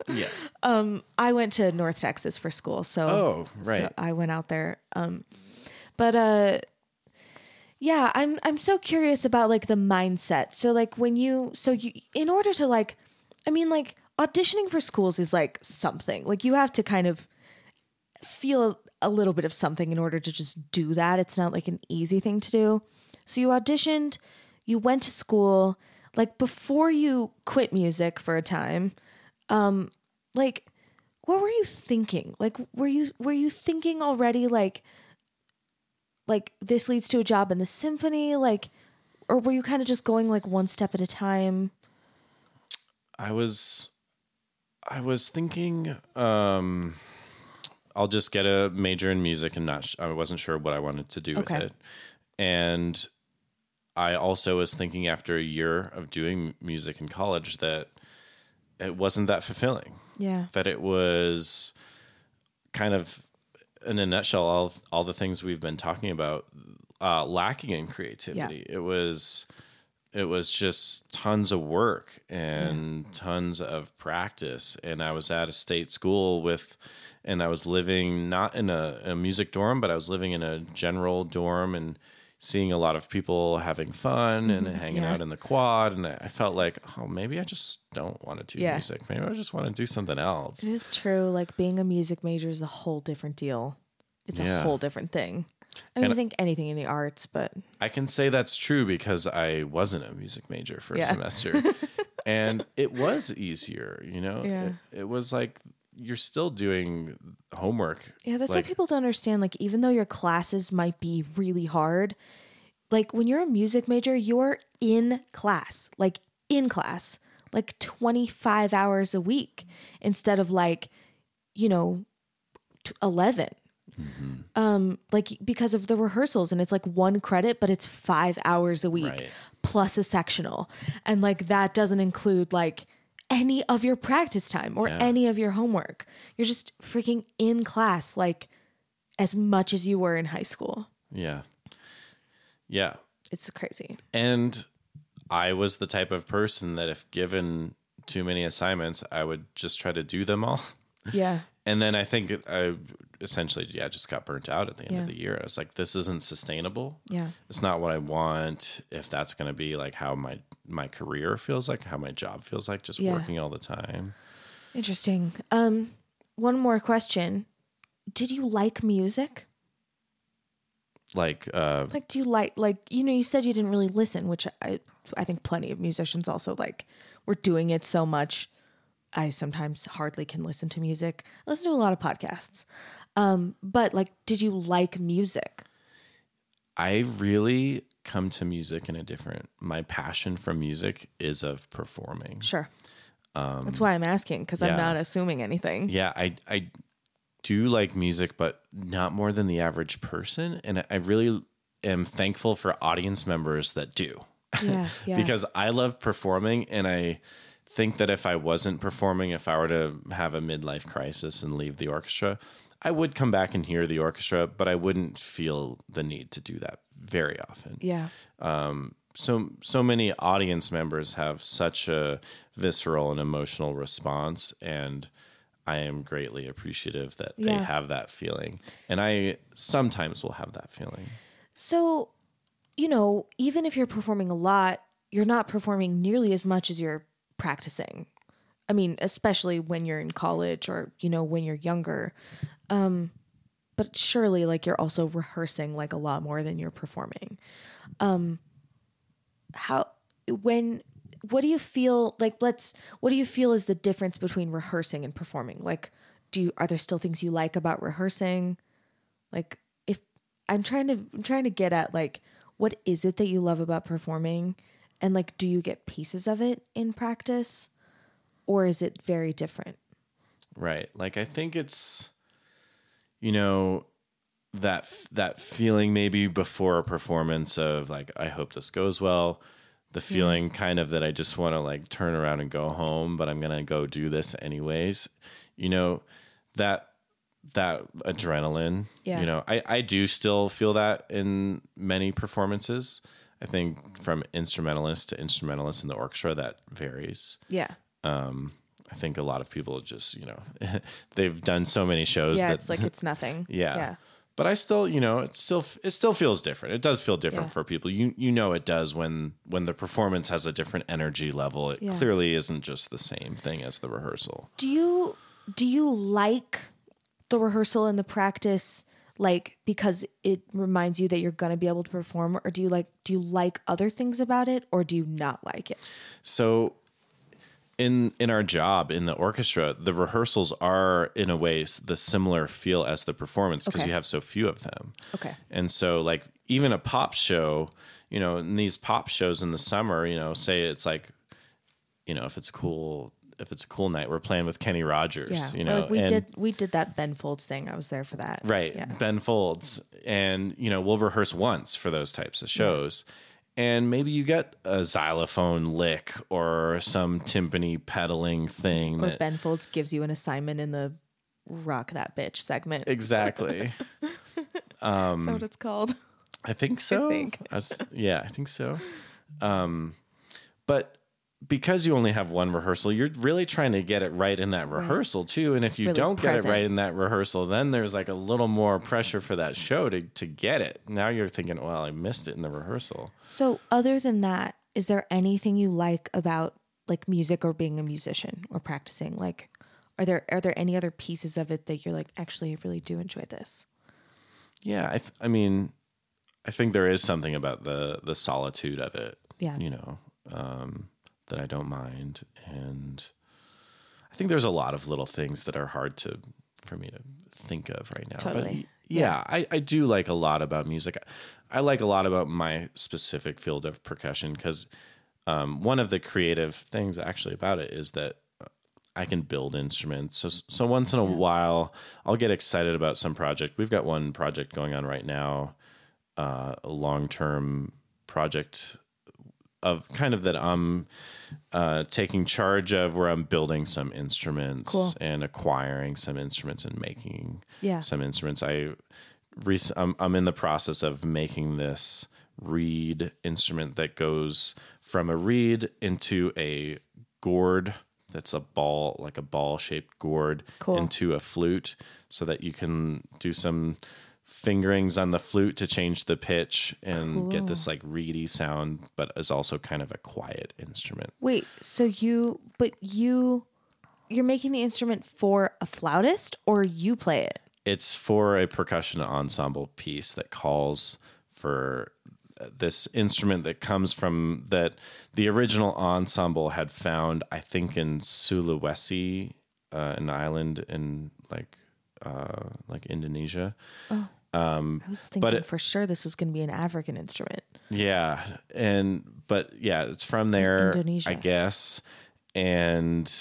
yeah. Um, I went to North Texas for school, so Oh, so right. I went out there. Um, but uh, yeah, I'm I'm so curious about like the mindset. So like when you so you in order to like, I mean like auditioning for schools is like something. Like you have to kind of feel a little bit of something in order to just do that. It's not like an easy thing to do. So you auditioned, you went to school. Like before you quit music for a time, um, like what were you thinking? Like were you were you thinking already like like this leads to a job in the symphony like or were you kind of just going like one step at a time? I was I was thinking um I'll just get a major in music and not sh- I wasn't sure what I wanted to do Okay. with it. And I also was thinking after a year of doing music in college that it wasn't that fulfilling. Yeah. That it was kind of in a nutshell all all the things we've been talking about uh lacking in creativity. Yeah. It was it was just tons of work and tons of practice and i was at a state school with and i was living not in a, a music dorm but i was living in a general dorm and seeing a lot of people having fun and mm-hmm. hanging yeah. out in the quad and i felt like oh maybe i just don't want to do Yeah. music maybe i just want to do something else It is true. Like being a music major is a whole different deal. It's a Yeah. whole different thing. I mean, And- I think anything in the arts, but I can say that's true because I wasn't a music major for a semester. *laughs* and it was easier, you know? It, it was like you're still doing homework. yeah, that's like, what people don't understand. Like, even though your classes might be really hard, like when you're a music major, you're in class, like in class, like 25 hours a week instead of like, you know, t- 11. Um, like because of the rehearsals, and it's like one credit, but it's five hours a week Right. plus a sectional, and like that doesn't include like any of your practice time or Yeah. any of your homework. You're just freaking in class, like as much as you were in high school. Yeah. Yeah. It's crazy. And I was the type of person that if given too many assignments, I would just try to do them all. Yeah. *laughs* And then I think I essentially, yeah, just got burnt out at the end Yeah. of the year. I was like, this isn't sustainable. Yeah. it's not what I want. If that's going to be like how my my career feels like, how my job feels like, just Yeah. working all the time. Interesting. Um, one more question. Did you like music? Like, uh, Like, do you like like you know? You said you didn't really listen, which I I think plenty of musicians also like. We're doing it so much. I sometimes hardly can listen to music. I listen to a lot of podcasts. Um, but like, did you like music? I really come to music in a different. My passion for music is of performing. Sure. That's why I'm asking because yeah. I'm not assuming anything. Yeah, I I do like music, but not more than the average person, and I really am thankful for audience members that do. Yeah, *laughs* yeah. because I love performing, and I think that if I wasn't performing, if I were to have a midlife crisis and leave the orchestra, I would come back and hear the orchestra, but I wouldn't feel the need to do that very often yeah, um, so so many audience members have such a visceral and emotional response and I am greatly appreciative that they have that feeling. And I sometimes will have that feeling. So, you know, even if you're performing a lot, you're not performing nearly as much as you're practicing. I mean, especially when you're in college or, you know, when you're younger. Um, but surely like you're also rehearsing like a lot more than you're performing. Um how when what do you feel like let's what do you feel is the difference between rehearsing and performing? Like do you are there still things you like about rehearsing? Like if I'm trying to I'm trying to get at like what is it that you love about performing and like do you get pieces of it in practice or is it very different? Right. Like I think it's you know that that feeling maybe before a performance of like I hope this goes well. The hmm. feeling kind of that I just want to like turn around and go home, but I'm going to go do this anyways. You know, that that adrenaline, Yeah. you know, I I do still feel that in many performances. I think from instrumentalist to instrumentalist in the orchestra that varies. Yeah. Um, I think a lot of people just, you know, *laughs* they've done so many shows Yeah, that it's like it's nothing. *laughs* yeah. Yeah. But I still, you know, it still it still feels different. It does feel different Yeah. for people. You you know it does when when the performance has a different energy level. It Yeah. clearly isn't just the same thing as the rehearsal. Do you do you like the rehearsal and the practice like because it reminds you that you're going to be able to perform or do you like do you like other things about it or do you not like it? So in in our job in the orchestra, the rehearsals are in a way the similar feel as the performance because Okay. you have so few of them. Okay. And so like even a pop show, you know, in these pop shows in the summer, you know, say it's like you know, if it's cool if it's a cool night, we're playing with Kenny Rogers, Yeah. you know. like we and- did we did that Ben Folds thing. I was there for that. Right. Yeah. Ben Folds. And, you know, we'll rehearse once for those types of shows. And maybe you get a xylophone lick or some timpani pedaling thing. Or that, Ben Folds gives you an assignment in the rock that bitch segment. exactly. *laughs* Is that what it's called? I think so. think. I was- yeah, I think so. Um, but because you only have one rehearsal, you're really trying to get it right in that rehearsal too. And It's if you really don't get it right in that rehearsal, then there's like a little more pressure for that show to to get it. Now you're thinking, well, I missed it in the rehearsal. So, other than that, is there anything you like about like music or being a musician or practicing? Like, are there are there any other pieces of it that you're like, actually, I really do enjoy this? Yeah, I, th- I mean, I think there is something about the the solitude of it. Yeah. you know, um, that I don't mind, and I think there's a lot of little things that are hard to for me to think of right now. But Totally. y- yeah, I, I do like a lot about music. I like a lot about my specific field of percussion because um, one of the creative things actually about it is that I can build instruments. So so once in a while, I'll get excited about some project. We've got one project going on right now, uh, a long term project of kind of that I'm uh, taking charge of, where I'm building some instruments Cool. and acquiring some instruments and making Yeah. some instruments. I rec- I'm, I'm in the process of making this reed instrument that goes from a reed into a gourd that's a ball like a ball shaped gourd Cool. into a flute so that you can do some fingerings on the flute to change the pitch and get this like reedy sound but is also kind of a quiet instrument. Wait, so you, but you, you're making the instrument for a flautist or you play it? it's for a percussion ensemble piece that calls for uh, this instrument that comes from that the original ensemble had found i think in sulawesi uh, an island in like uh, like indonesia Um, I was thinking it- for sure this was going to be an African instrument. yeah and but yeah it's from there Indonesia. i guess and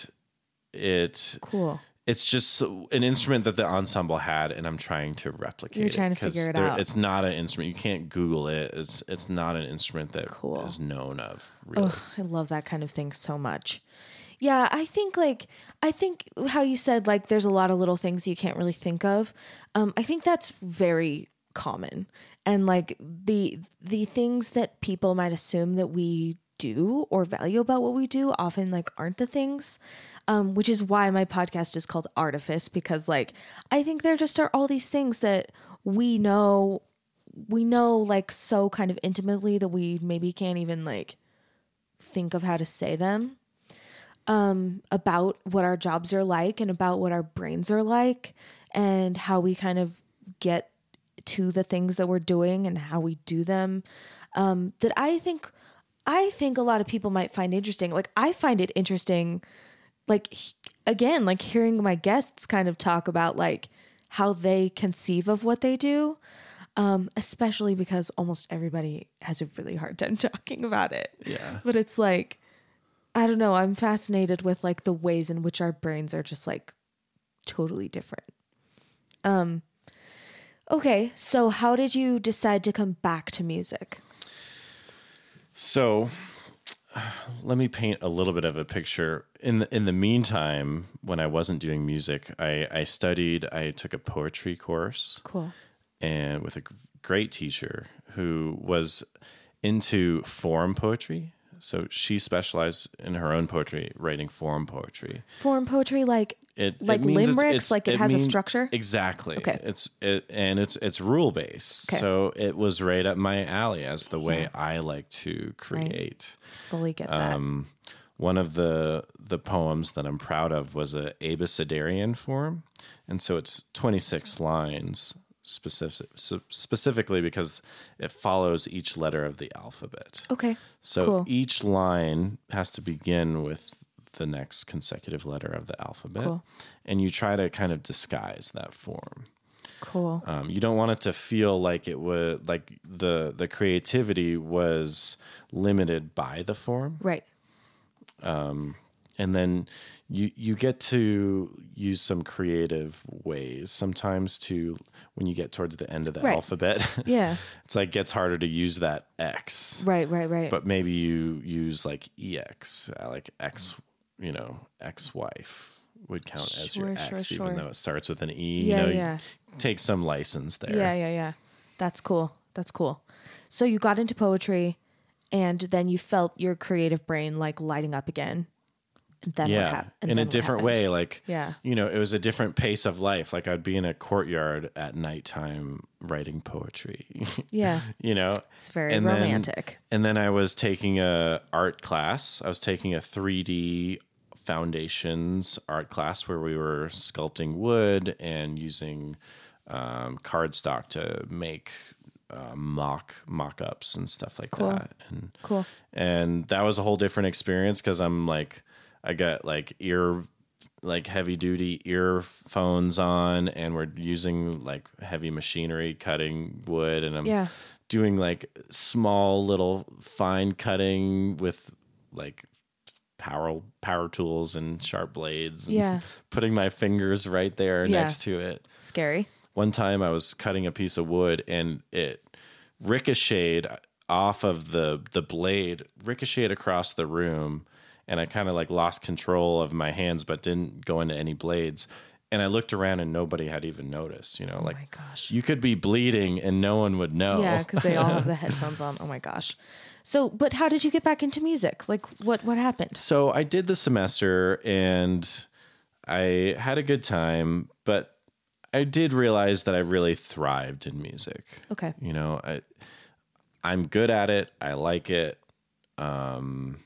it Cool. it's just an instrument that the ensemble had, and I'm trying to replicate. You're trying to figure it out. It's not an instrument. You can't Google it. It's it's not an instrument that is Cool. is known of. Really. Ugh, I love that kind of thing so much. Yeah, I think like I think how you said like there's a lot of little things you can't really think of. Um, I think that's very common, and like the the things that people might assume that we do or value about what we do often like aren't the things. Um, which is why my podcast is called Artifice because like I think there just are all these things that we know we know like so kind of intimately that we maybe can't even like think of how to say them um, about what our jobs are like and about what our brains are like and how we kind of get to the things that we're doing and how we do them um, that I think I think a lot of people might find interesting. Like I find it interesting like he- again like hearing my guests kind of talk about like how they conceive of what they do um, especially because almost everybody has a really hard time *laughs* talking about it Yeah. but it's like i don't know i'm fascinated with like the ways in which our brains are just like totally different um okay so how did you decide to come back to music So let me paint a little bit of a picture. In the in the meantime, when I wasn't doing music, I, I studied. I took a poetry course cool and with a great teacher who was into form poetry. So she specialized in her own poetry, writing form poetry. form poetry like It Like means limericks, like it has a structure? Exactly. Okay. It's it and it's it's rule based. Okay. So it was right up my alley as the way I like to create. fully get that Um, one of the the poems that I'm proud of was a abecedarian form, and so it's 26 lines specific, so specifically because it follows each letter of the alphabet. okay So Cool. each line has to begin with the next consecutive letter of the alphabet, Cool. and you try to kind of disguise that form. cool Um, you don't want it to feel like it would like the the creativity was limited by the form right and then you you get to use some creative ways sometimes to when you get towards the end of the Right. alphabet *laughs* yeah it's like gets harder to use that x right right right but maybe you use like ex uh, like x you know ex-wife would count as your Sure, sure, even sure. though it starts with an e Yeah, you know yeah. you take some license there Yeah, yeah, yeah. That's cool. That's cool. So you got into poetry and then you felt your creative brain like lighting up again. Then what yeah happened? and in a then what different happened? way like Yeah. you know it was a different pace of life like i'd be in a courtyard at nighttime writing poetry *laughs* Yeah. you know It's very And then- romantic. and then i was taking a art class i was taking a 3d foundations art class where we were sculpting wood and using um, cardstock to make uh, mock mock-ups and stuff like Cool. that and Cool. and that was a whole different experience because I'm like, I got like ear, like heavy duty earphones on, and we're using like heavy machinery cutting wood, and I'm Yeah. doing like small little fine cutting with like power power tools and sharp blades, and Yeah. *laughs* putting my fingers right there Yeah. next to it Scary. one time I was cutting a piece of wood and it ricocheted off of the the blade, ricocheted across the room, and I kind of like lost control of my hands, but didn't go into any blades. And I looked around and nobody had even noticed. You know, like Oh my gosh. you could be bleeding and no one would know. Yeah, because they all have the *laughs* headphones on. Oh my gosh. So, but how did you get back into music? Like, what what happened? So I did the semester and I had a good time, but I did realize that I really thrived in music. Okay. You know, I I'm good at it. I like it. Um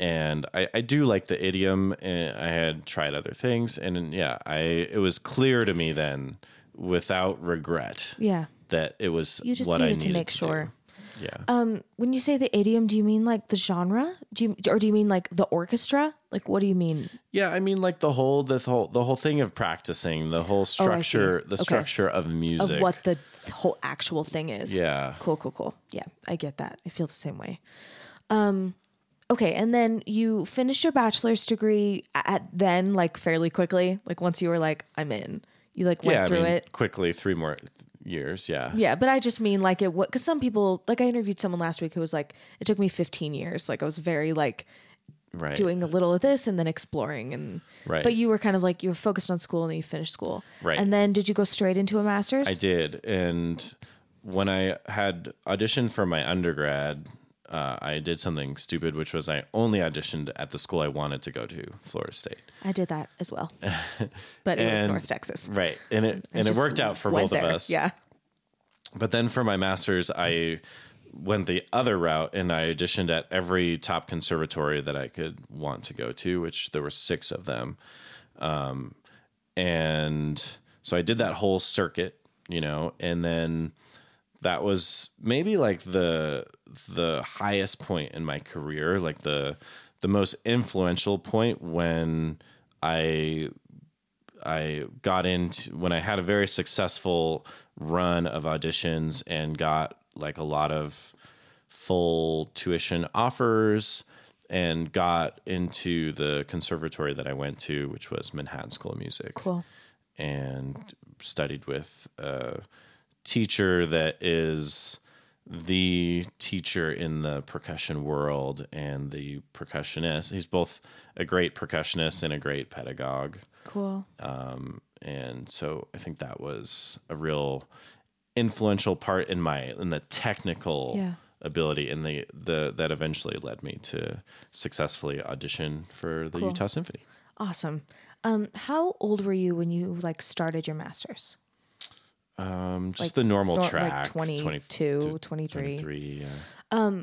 and I, I do like the idiom and I had tried other things and yeah, I it was clear to me then without regret Yeah. that it was You just what I needed to make to sure. do. Yeah. Um, when you say the idiom, do you mean like the genre? Do you or do you mean like the orchestra? Like, what do you mean? Yeah, I mean like the whole the whole the whole thing of practicing, the whole Oh, structure, the Okay. structure of music. Of what the whole actual thing is? Yeah. Cool, cool, cool. Yeah, I get that. I feel the same way. Um, okay, and then you finished your bachelor's degree at then like fairly quickly, like once you were like I'm in. You like went yeah, I through mean, it. quickly. Three more years. Yeah. Yeah, but I just mean like it what cuz some people like I interviewed someone last week who was like it took me 15 years. Like I was very like Right. doing a little of this and then exploring and Right. but you were kind of like you were focused on school and then you finished school. Right. And then did you go straight into a master's? I did, and when I had auditioned for my undergrad, uh, I did something stupid, which was I only auditioned at the school I wanted to go to, Florida State. I did that as well. *laughs* But it was North Texas. Right, and it and it worked out for both there. of us. Yeah. But then for my master's, I went the other route and I auditioned at every top conservatory that I could want to go to, which there were six of them. Um, and so I did that whole circuit, you know, and then that was maybe like the the highest point in my career, like the the most influential point when I I got into when I had a very successful run of auditions and got like a lot of full tuition offers and got into the conservatory that I went to, which was Manhattan School of Music Cool. and studied with a teacher that is the teacher in the percussion world and the percussionist. He's both a great percussionist and a great pedagogue. Cool. Um, and so I think that was a real influential part in my in the technical Yeah. ability and the the that eventually led me to successfully audition for the Cool. Utah Symphony. Awesome. Um, how old were you when you like started your masters? Um, just Like, the normal nor- track, like 22, 23. 23, yeah.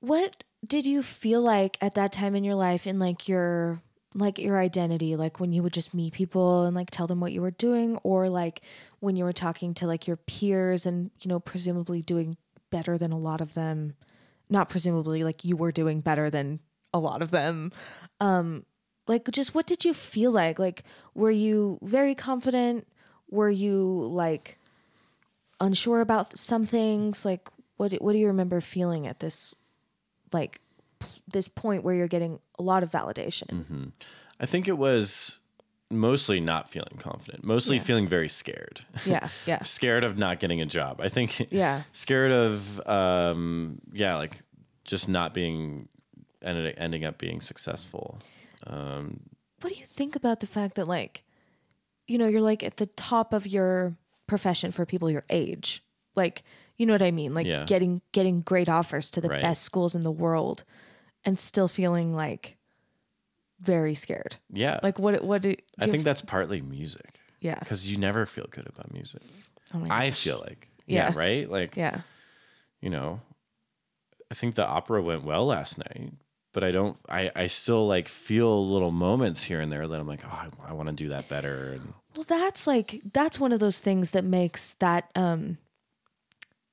What did you feel like at that time in your life in like your like your identity like when you would just meet people and like tell them what you were doing? Or like when you were talking to like your peers and you know presumably doing better than a lot of them? Not presumably like you were doing better than a lot of them. Um like just what did you feel like? Like were you very confident were you like unsure about some things like what what do you remember feeling at this like p- this point where you're getting a lot of validation I think it was mostly not feeling confident, mostly feeling very scared. yeah yeah *laughs* scared of not getting a job. I think *laughs* Yeah. *laughs* scared of um yeah, like just not being ended ending up being successful. what do you think about the fact that like you know you're like at the top of your profession for people your age like you know what i mean like Yeah. getting getting great offers to the Right. best schools in the world and still feeling like very scared Yeah. like what what do, do I think have- that's partly music. yeah Cuz you never feel good about music. oh my I feel like. Yeah, Yeah. right? Like yeah you know, I think the opera went well last night, but I don't. I I still like feel little moments here and there that I'm like, oh, I, I want to do that better. And Well, that's like that's one of those things that makes that um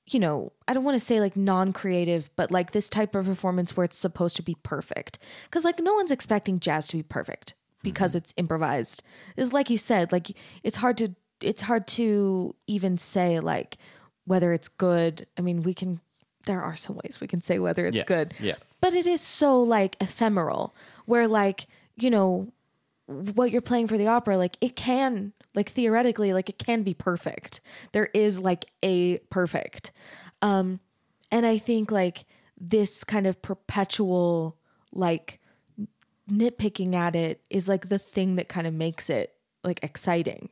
you know, I don't want to say like non-creative, but like this type of performance where it's supposed to be perfect. Cuz like no one's expecting jazz to be perfect because it's improvised. Is like you said, like it's hard to it's hard to even say like whether it's good. I mean, we can there are some ways we can say whether it's Yeah, good. yeah. But it is so like ephemeral where like, you know, what you're playing for the opera like it can like theoretically like it can be perfect. There is like a perfect. Um and i think like this kind of perpetual like nitpicking at it is like the thing that kind of makes it like exciting.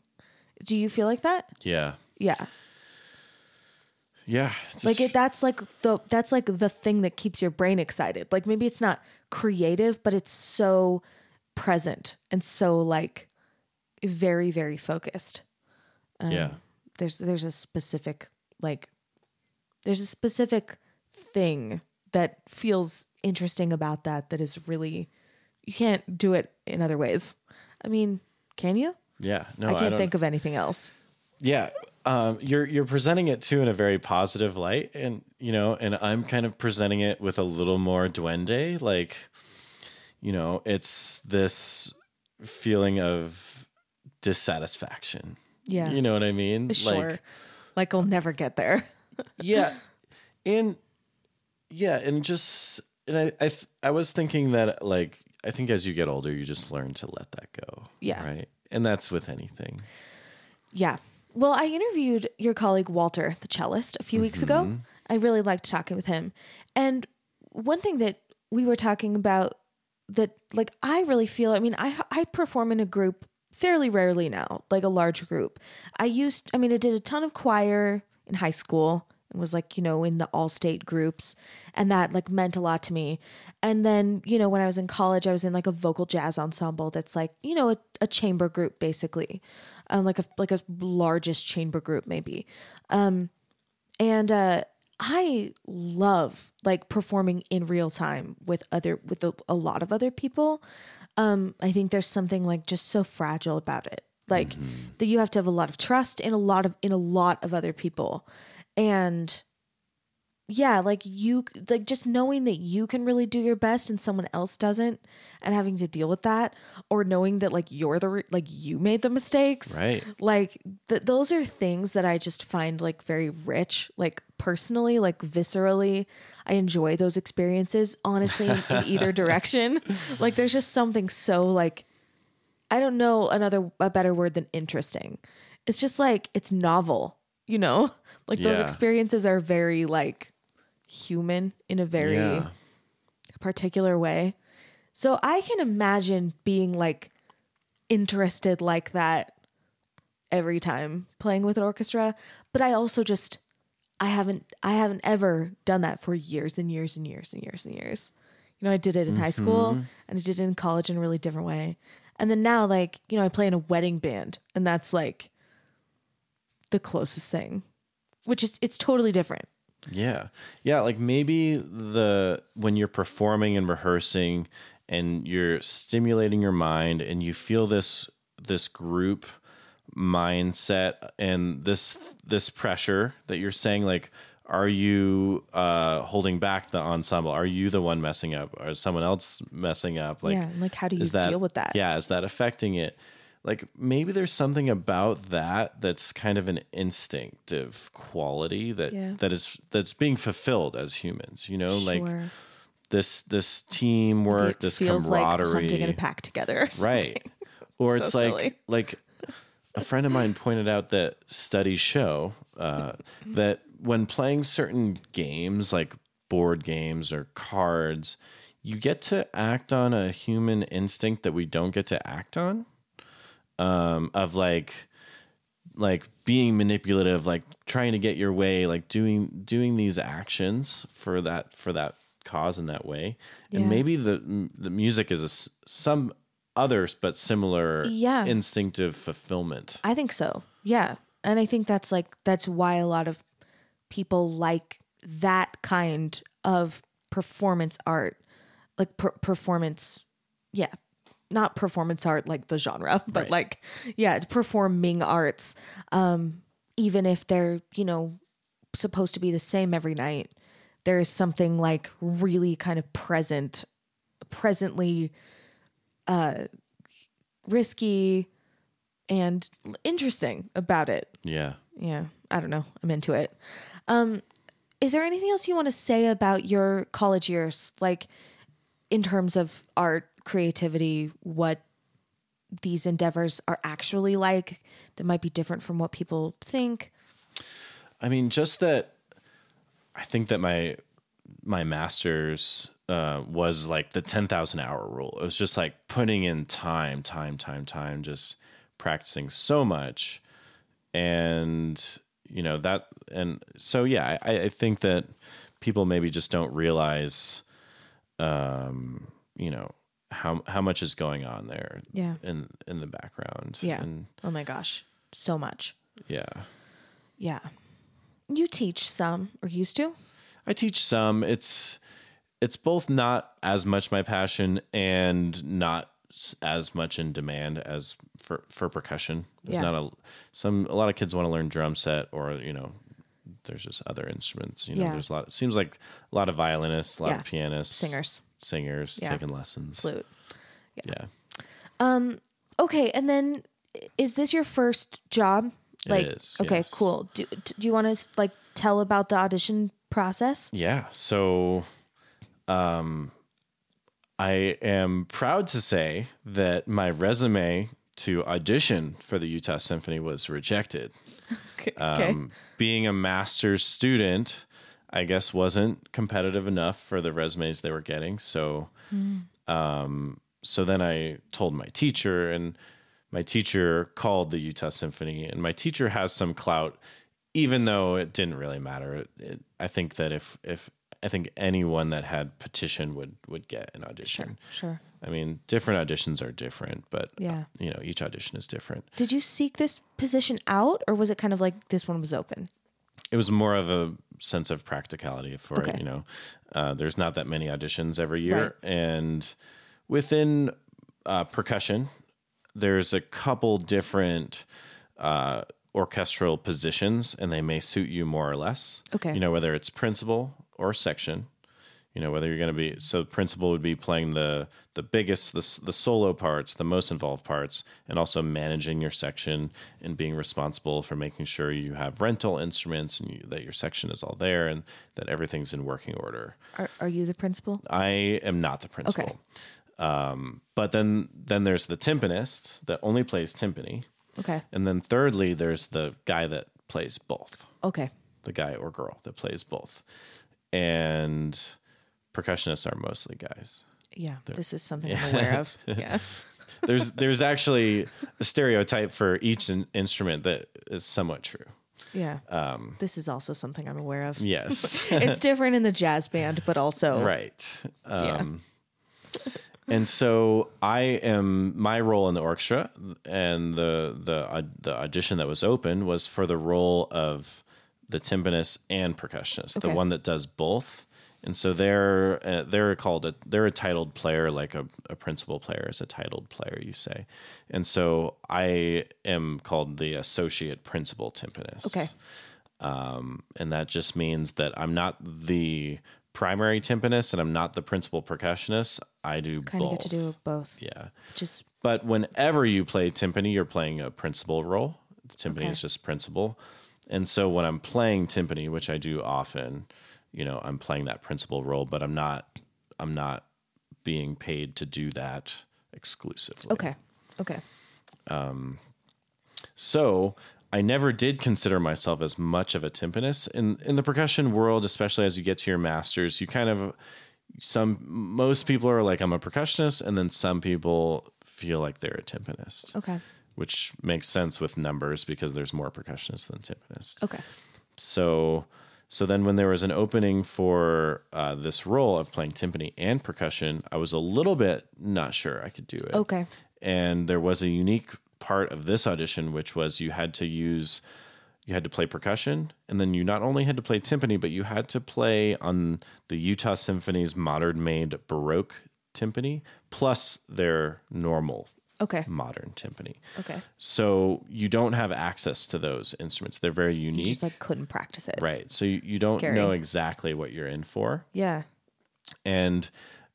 Do you feel like that? Yeah, yeah yeah, like it that's like the that's like the thing that keeps your brain excited. Like maybe it's not creative but it's so present and so like very very focused. Um, yeah, there's there's a specific like there's a specific thing that feels interesting about that that is really you can't do it in other ways. I mean can you? Yeah. No, i can't don't- think of anything else. Yeah um, you're you're presenting it too in a very positive light and you know and i'm kind of presenting it with a little more duende like you know it's this feeling of dissatisfaction yeah you know what i mean sure like like i'll never get there *laughs* yeah and yeah and just and I I, th- I was thinking that like I think as you get older, you just learn to let that go. Yeah. Right. And that's with anything. Yeah. Well, I interviewed your colleague Walter, the cellist, a few weeks ago. Mm-hmm. I really liked talking with him. And one thing that we were talking about that like I really feel, I mean, I I perform in a group fairly rarely now, like a large group. I used I mean, I did a ton of choir in high school and was like, you know, in the all-state groups and that like meant a lot to me. And then, you know, when I was in college, I was in like a vocal jazz ensemble that's like, you know, a, a chamber group basically. Um, like a like a largest chamber group maybe. Um and uh I love like performing in real time with other with a, a lot of other people. Um I think there's something like just so fragile about it. Like that you have to have a lot of trust in a lot of in a lot of other people. And yeah, like you like just knowing that you can really do your best and someone else doesn't and having to deal with that or knowing that like you're the like you made the mistakes. Right. Like th- those are things that I just find like very rich, like personally, like viscerally. I enjoy those experiences honestly in, in *laughs* either direction. Like there's just something so like I don't know another a better word than interesting. It's just like it's novel, you know? *laughs* Like those experiences are very like human in a very Yeah. particular way. So I can imagine being like interested like that every time playing with an orchestra, but I also just I haven't I haven't ever done that for years and years and years and years and years. You know, I did it in high school mm-hmm. and I did it in college in a really different way. And then now like, you know, I play in a wedding band and that's like the closest thing. Which is it's totally different. Yeah. Yeah, like maybe the when you're performing and rehearsing and you're stimulating your mind and you feel this this group mindset and this this pressure that you're saying like are you uh holding back the ensemble are you the one messing up or is someone else messing up like yeah. Like how do you that deal with that? yeah is that affecting it like maybe there's something about that that's kind of an instinctive quality that Yeah. that is that's being fulfilled as humans you know like this this teamwork It this feels like camaraderie hunting in a pack together. Or right *laughs* or So it's like silly. like a friend of mine pointed out that studies show uh, that when playing certain games like board games or cards you get to act on a human instinct that we don't get to act on um, of like like being manipulative like trying to get your way like doing doing these actions for that for that cause in that way Yeah. and maybe the the music is a some others but similar Yeah. instinctive fulfillment I think so. Yeah. And I think that's like that's why a lot of people like that kind of performance art. Like per- performance yeah. Not performance art like the genre, *laughs* but Right. like yeah, performing arts um even if they're, you know, supposed to be the same every night. There is something like really kind of present presently uh risky and interesting about it. yeah Yeah, I don't know. I'm into it. Um, is there anything else you want to say about your college years, like in terms of art, creativity, what these endeavors are actually like that might be different from what people think? I mean, just that. I think that my my master's uh, was like the ten thousand hour rule. It was just like putting in time, time, time, time, just practicing so much, and you know that, and so yeah, I, I think that people maybe just don't realize, um, you know how how much is going on there, Yeah. in in the background, Yeah. and Oh my gosh, so much. yeah. Yeah. You teach some or used to? I teach some. It's it's both not as much my passion and not as much in demand as for for percussion. There's Yeah. not a some a lot of kids want to learn drum set or you know there's just other instruments. You know, Yeah. there's a lot. It seems like a lot of violinists, a lot Yeah. of pianists, Singers. Singers Yeah. taking lessons. Flute. Yeah, Um. Okay, and then is this your first job? Like, is, okay, yes. cool. Do, do you want to like tell about the audition process? yeah. So, um, I am proud to say that my resume to audition for the Utah Symphony was rejected. *laughs* Okay. Um, being a master's student, I guess wasn't competitive enough for the resumes they were getting. So, um, so then I told my teacher, and my teacher called the Utah Symphony, and my teacher has some clout, even though it didn't really matter. It, it, I think that if if I think anyone that had petition would would get an audition. Sure. I mean, different auditions are different, but Yeah. you know, each audition is different. Did you seek this position out, or was it kind of like this one was open? It was more of a sense of practicality for Okay. it. You know, uh, there's not that many auditions every year, and within uh, percussion, there's a couple different uh, orchestral positions, and they may suit you more or less. Okay. you know whether it's principal or section. You know whether you're going to be so principal would be playing the the biggest the the solo parts, the most involved parts, and also managing your section and being responsible for making sure you have rental instruments and you, that your section is all there and that everything's in working order. Are, are you the principal? I am not the principal. Um, but then then there's the timpanist that only plays timpani, Okay. and then thirdly there's the guy that plays both Okay. the guy or girl that plays both. And percussionists are mostly guys. Yeah. This is something I'm aware of. *laughs* Yeah. *laughs* There's there's actually a stereotype for each in- instrument that is somewhat true. Yeah. this is also something I'm aware of. Yes. *laughs* it's different in the jazz band, but also right. Um, and so I am my role in the orchestra and the the the audition that was open was for the role of the timpanist and percussionist, the one that does both. And so they're uh, they're called a they're a titled player, like a, a principal player is a titled player, you say. And so I am called the associate principal timpanist. Okay. Um, and that just means that I'm not the primary timpanist and I'm not the principal percussionist. I do kind of both. get to do both. yeah. Just But whenever you play timpani, you're playing a principal role. The timpani Okay. is just principal. And so when I'm playing timpani, which I do often, you know, I'm playing that principal role, but I'm not I'm not being paid to do that exclusively. okay. Okay. Um, so I never did consider myself as much of a timpanist in in the percussion world, especially as you get to your masters. You kind of some most people are like I'm a percussionist, and then some people feel like they're a timpanist, Okay. which makes sense with numbers because there's more percussionists than timpanists. Okay. So so then when there was an opening for uh, this role of playing timpani and percussion, I was a little bit not sure I could do it Okay. and there was a unique part of this audition which was you had to use you had to play percussion and then you not only had to play timpani but you had to play on the Utah Symphony's modern made baroque timpani plus their normal Okay. modern timpani. Okay. So you don't have access to those instruments. They're very You unique. just like couldn't practice it. right. So you, you don't Scary. know exactly what you're in for. Yeah. And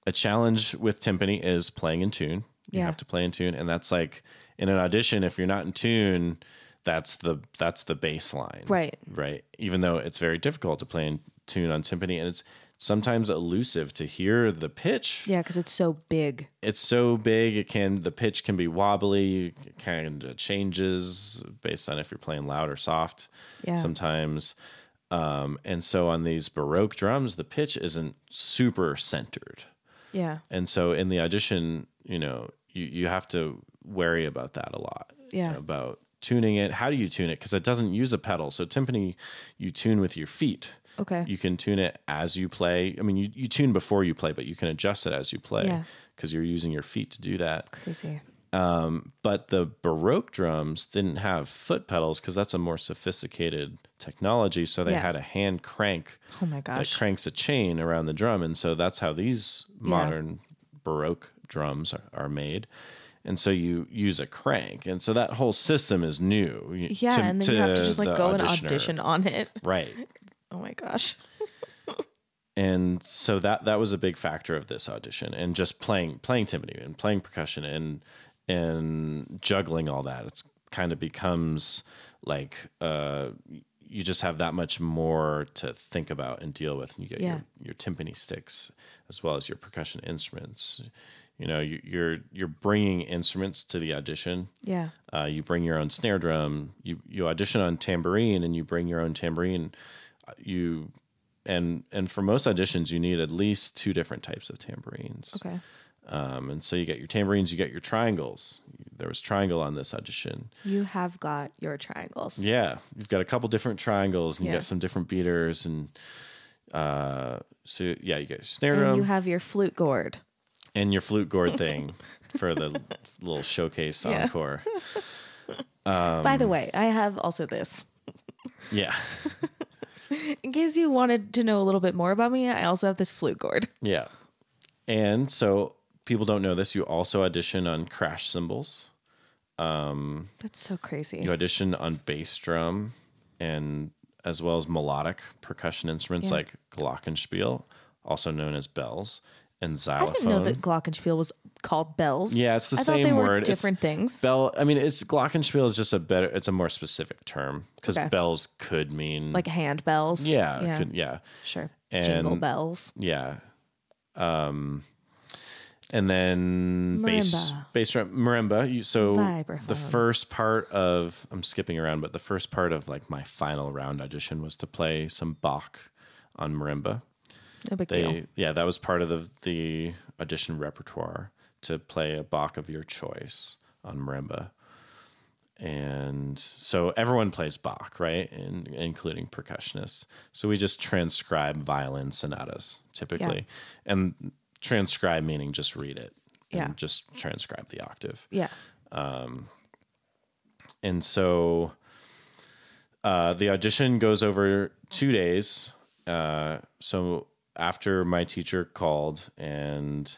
a challenge with timpani is playing in tune. You Yeah. have to play in tune, and that's like in an audition. If you're not in tune, that's the that's the baseline, Right. Right. Even though it's very difficult to play in tune on timpani, and it's sometimes elusive to hear the pitch. Yeah, because it's so big. It's so big, it can the pitch can be wobbly, it kind of changes based on if you're playing loud or soft. Yeah. Sometimes. Um, and so on these baroque drums, the pitch isn't super centered. Yeah. And so in the audition, you know, you, you have to worry about that a lot. Yeah. About tuning it. How do you tune it? Because it doesn't use a pedal. So timpani, you tune with your feet. Okay. You can tune it as you play. I mean, you, you tune before you play, but you can adjust it as you play Yeah. because you're using your feet to do that. Crazy. Um, but the Baroque drums didn't have foot pedals because that's a more sophisticated technology. So they Yeah. had a hand crank Oh my gosh! that cranks a chain around the drum. And so that's how these modern Baroque drums are, are made. And so you use a crank. And so that whole system is new. Yeah, to- and then you have to just like go and audition on it. Right. Oh my gosh. *laughs* and so that that was a big factor of this audition and just playing playing timpani and playing percussion and and juggling all that it's kind of becomes like uh you just have that much more to think about and deal with. And you get Yeah. your, your timpani sticks as well as your percussion instruments. You know, you, you're you're bringing instruments to the audition. Yeah. Uh, you bring your own snare drum. You you audition on tambourine, and you bring your own tambourine. You and and for most auditions, you need at least two different types of tambourines. Okay. Um, and so you get your tambourines, you get your triangles. There was triangle on this audition. You have got your triangles. Yeah, you've got a couple different triangles, and you Yeah. got some different beaters, and uh, so yeah, you get your snare And drum you have your flute gourd. and your flute gourd *laughs* thing for the little showcase Yeah. encore. By Um, the way, I have also this. Yeah, *laughs* In case you wanted to know a little bit more about me, I also have this flute gourd. yeah, and so people don't know this. You also audition on crash cymbals. Um, That's so crazy. You audition on bass drum, and as well as melodic percussion instruments Yeah. like glockenspiel, also known as bells, and xylophone. I didn't know that glockenspiel was called bells. Yeah, it's the I same thought they word. were It's different things. Bell. I mean, it's glockenspiel is just a better. It's a more specific term because Okay. bells could mean like hand bells. yeah, Yeah. could- yeah, Sure. And- Jingle bells. yeah. Um, and then bass, Marimba. bass drum, marimba. You, so the Vibraphone. first part of I'm skipping around, but the first part of like my final round audition was to play some Bach on marimba. No big deal. Yeah, that was part of the the audition repertoire to play a Bach of your choice on marimba. And so everyone plays Bach, right? And including percussionists. So we just transcribe violin sonatas typically. And transcribe meaning just read it. and Yeah. Just transcribe the octave. Yeah. Um, And so uh, the audition goes over two days. Uh, so after my teacher called and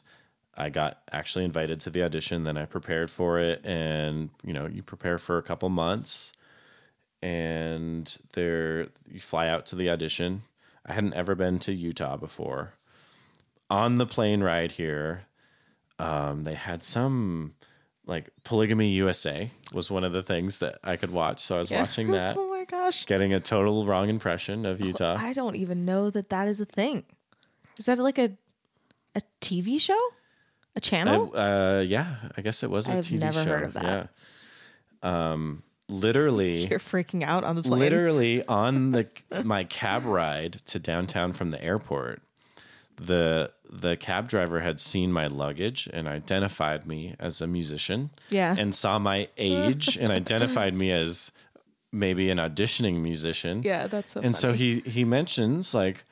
I got actually invited to the audition, then I prepared for it. And, you know, you prepare for a couple months and there you fly out to the audition. I hadn't ever been to Utah before. On the plane ride here, um, they had some like Polygamy USA was one of the things that I could watch. So I was watching *laughs* that, oh my gosh. getting a total wrong impression of Utah. I don't even know that that is a thing. Is that like a a TV show? A channel? Uh, yeah, I guess it was a I've TV never show. heard of that. Yeah. Um, literally, *laughs* You're freaking out on the plane. literally on the my cab ride to downtown from the airport, the the cab driver had seen my luggage and identified me as a musician. Yeah. and saw my age and identified me as maybe an auditioning musician. Yeah, that's so and so he he mentions like,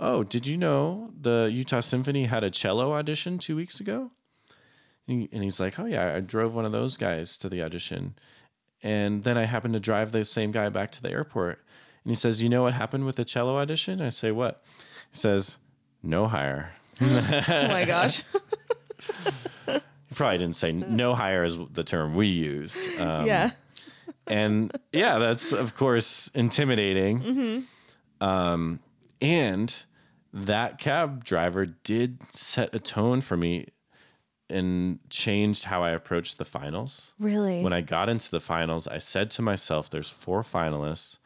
"Oh, did you know the Utah Symphony had a cello audition two weeks ago?" And, he's like, "Oh yeah, I drove one of those guys to the audition, and then I happened to drive the same guy back to the airport." And he says, "You know what happened with the cello audition?" I say, "What?" He says, "No hire." *laughs* oh my gosh. *laughs* *laughs* He probably didn't say no hire is the term we use. Um, yeah. and yeah, that's of course intimidating. Um, and that cab driver did set a tone for me and changed how I approached the finals. Really? When I got into the finals, I said to myself, "There's four finalists."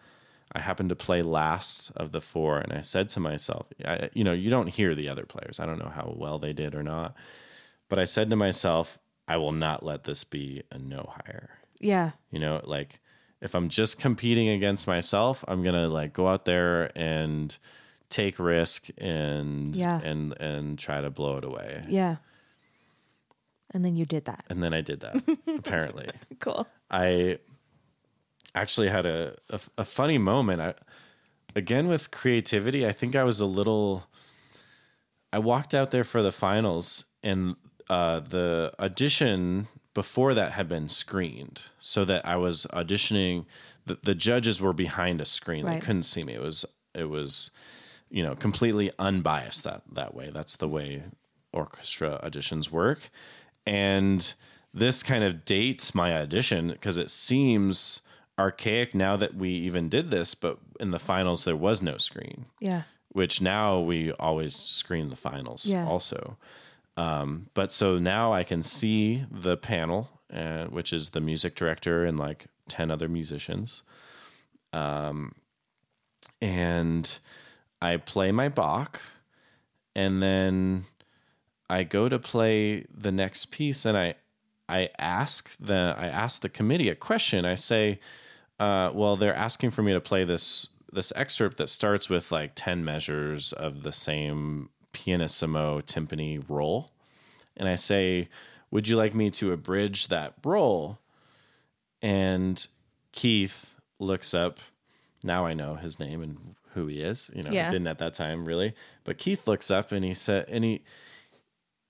I happened to play last of the four, and I said to myself, I, "You know, you don't hear the other players. I don't know how well they did or not." But I said to myself, I will not let this be a no hire. yeah. You know, like if I'm just competing against myself, I'm gonna like go out there and take risk and Yeah. and and try to blow it away. Yeah. And then you did that. And then I did that. *laughs* apparently, Cool. I actually had a, a a funny moment. I again with creativity. I think I was a little. I walked out there for the finals, and uh, the audition before that had been screened, so that I was auditioning. The, the judges were behind a screen; Right. they couldn't see me. It was it was, you know, completely unbiased that that way. That's the way orchestra auditions work, and this kind of dates my audition because it seems archaic now that we even did this, but in the finals there was no screen Yeah. which now we always screen the finals Yeah. also. Um, but so now I can see the panel, uh, which is the music director and like 10 other musicians. Um, and I play my Bach, and then I go to play the next piece, and I I ask the I ask the committee a question. I say, uh, "Well, they're asking for me to play this this excerpt that starts with like ten measures of the same pianissimo timpani roll," and I say, "Would you like me to abridge that roll?" And Keith looks up. Now I know his name and who he is. You know, Yeah. Didn't at that time really. But Keith looks up and he said, and he,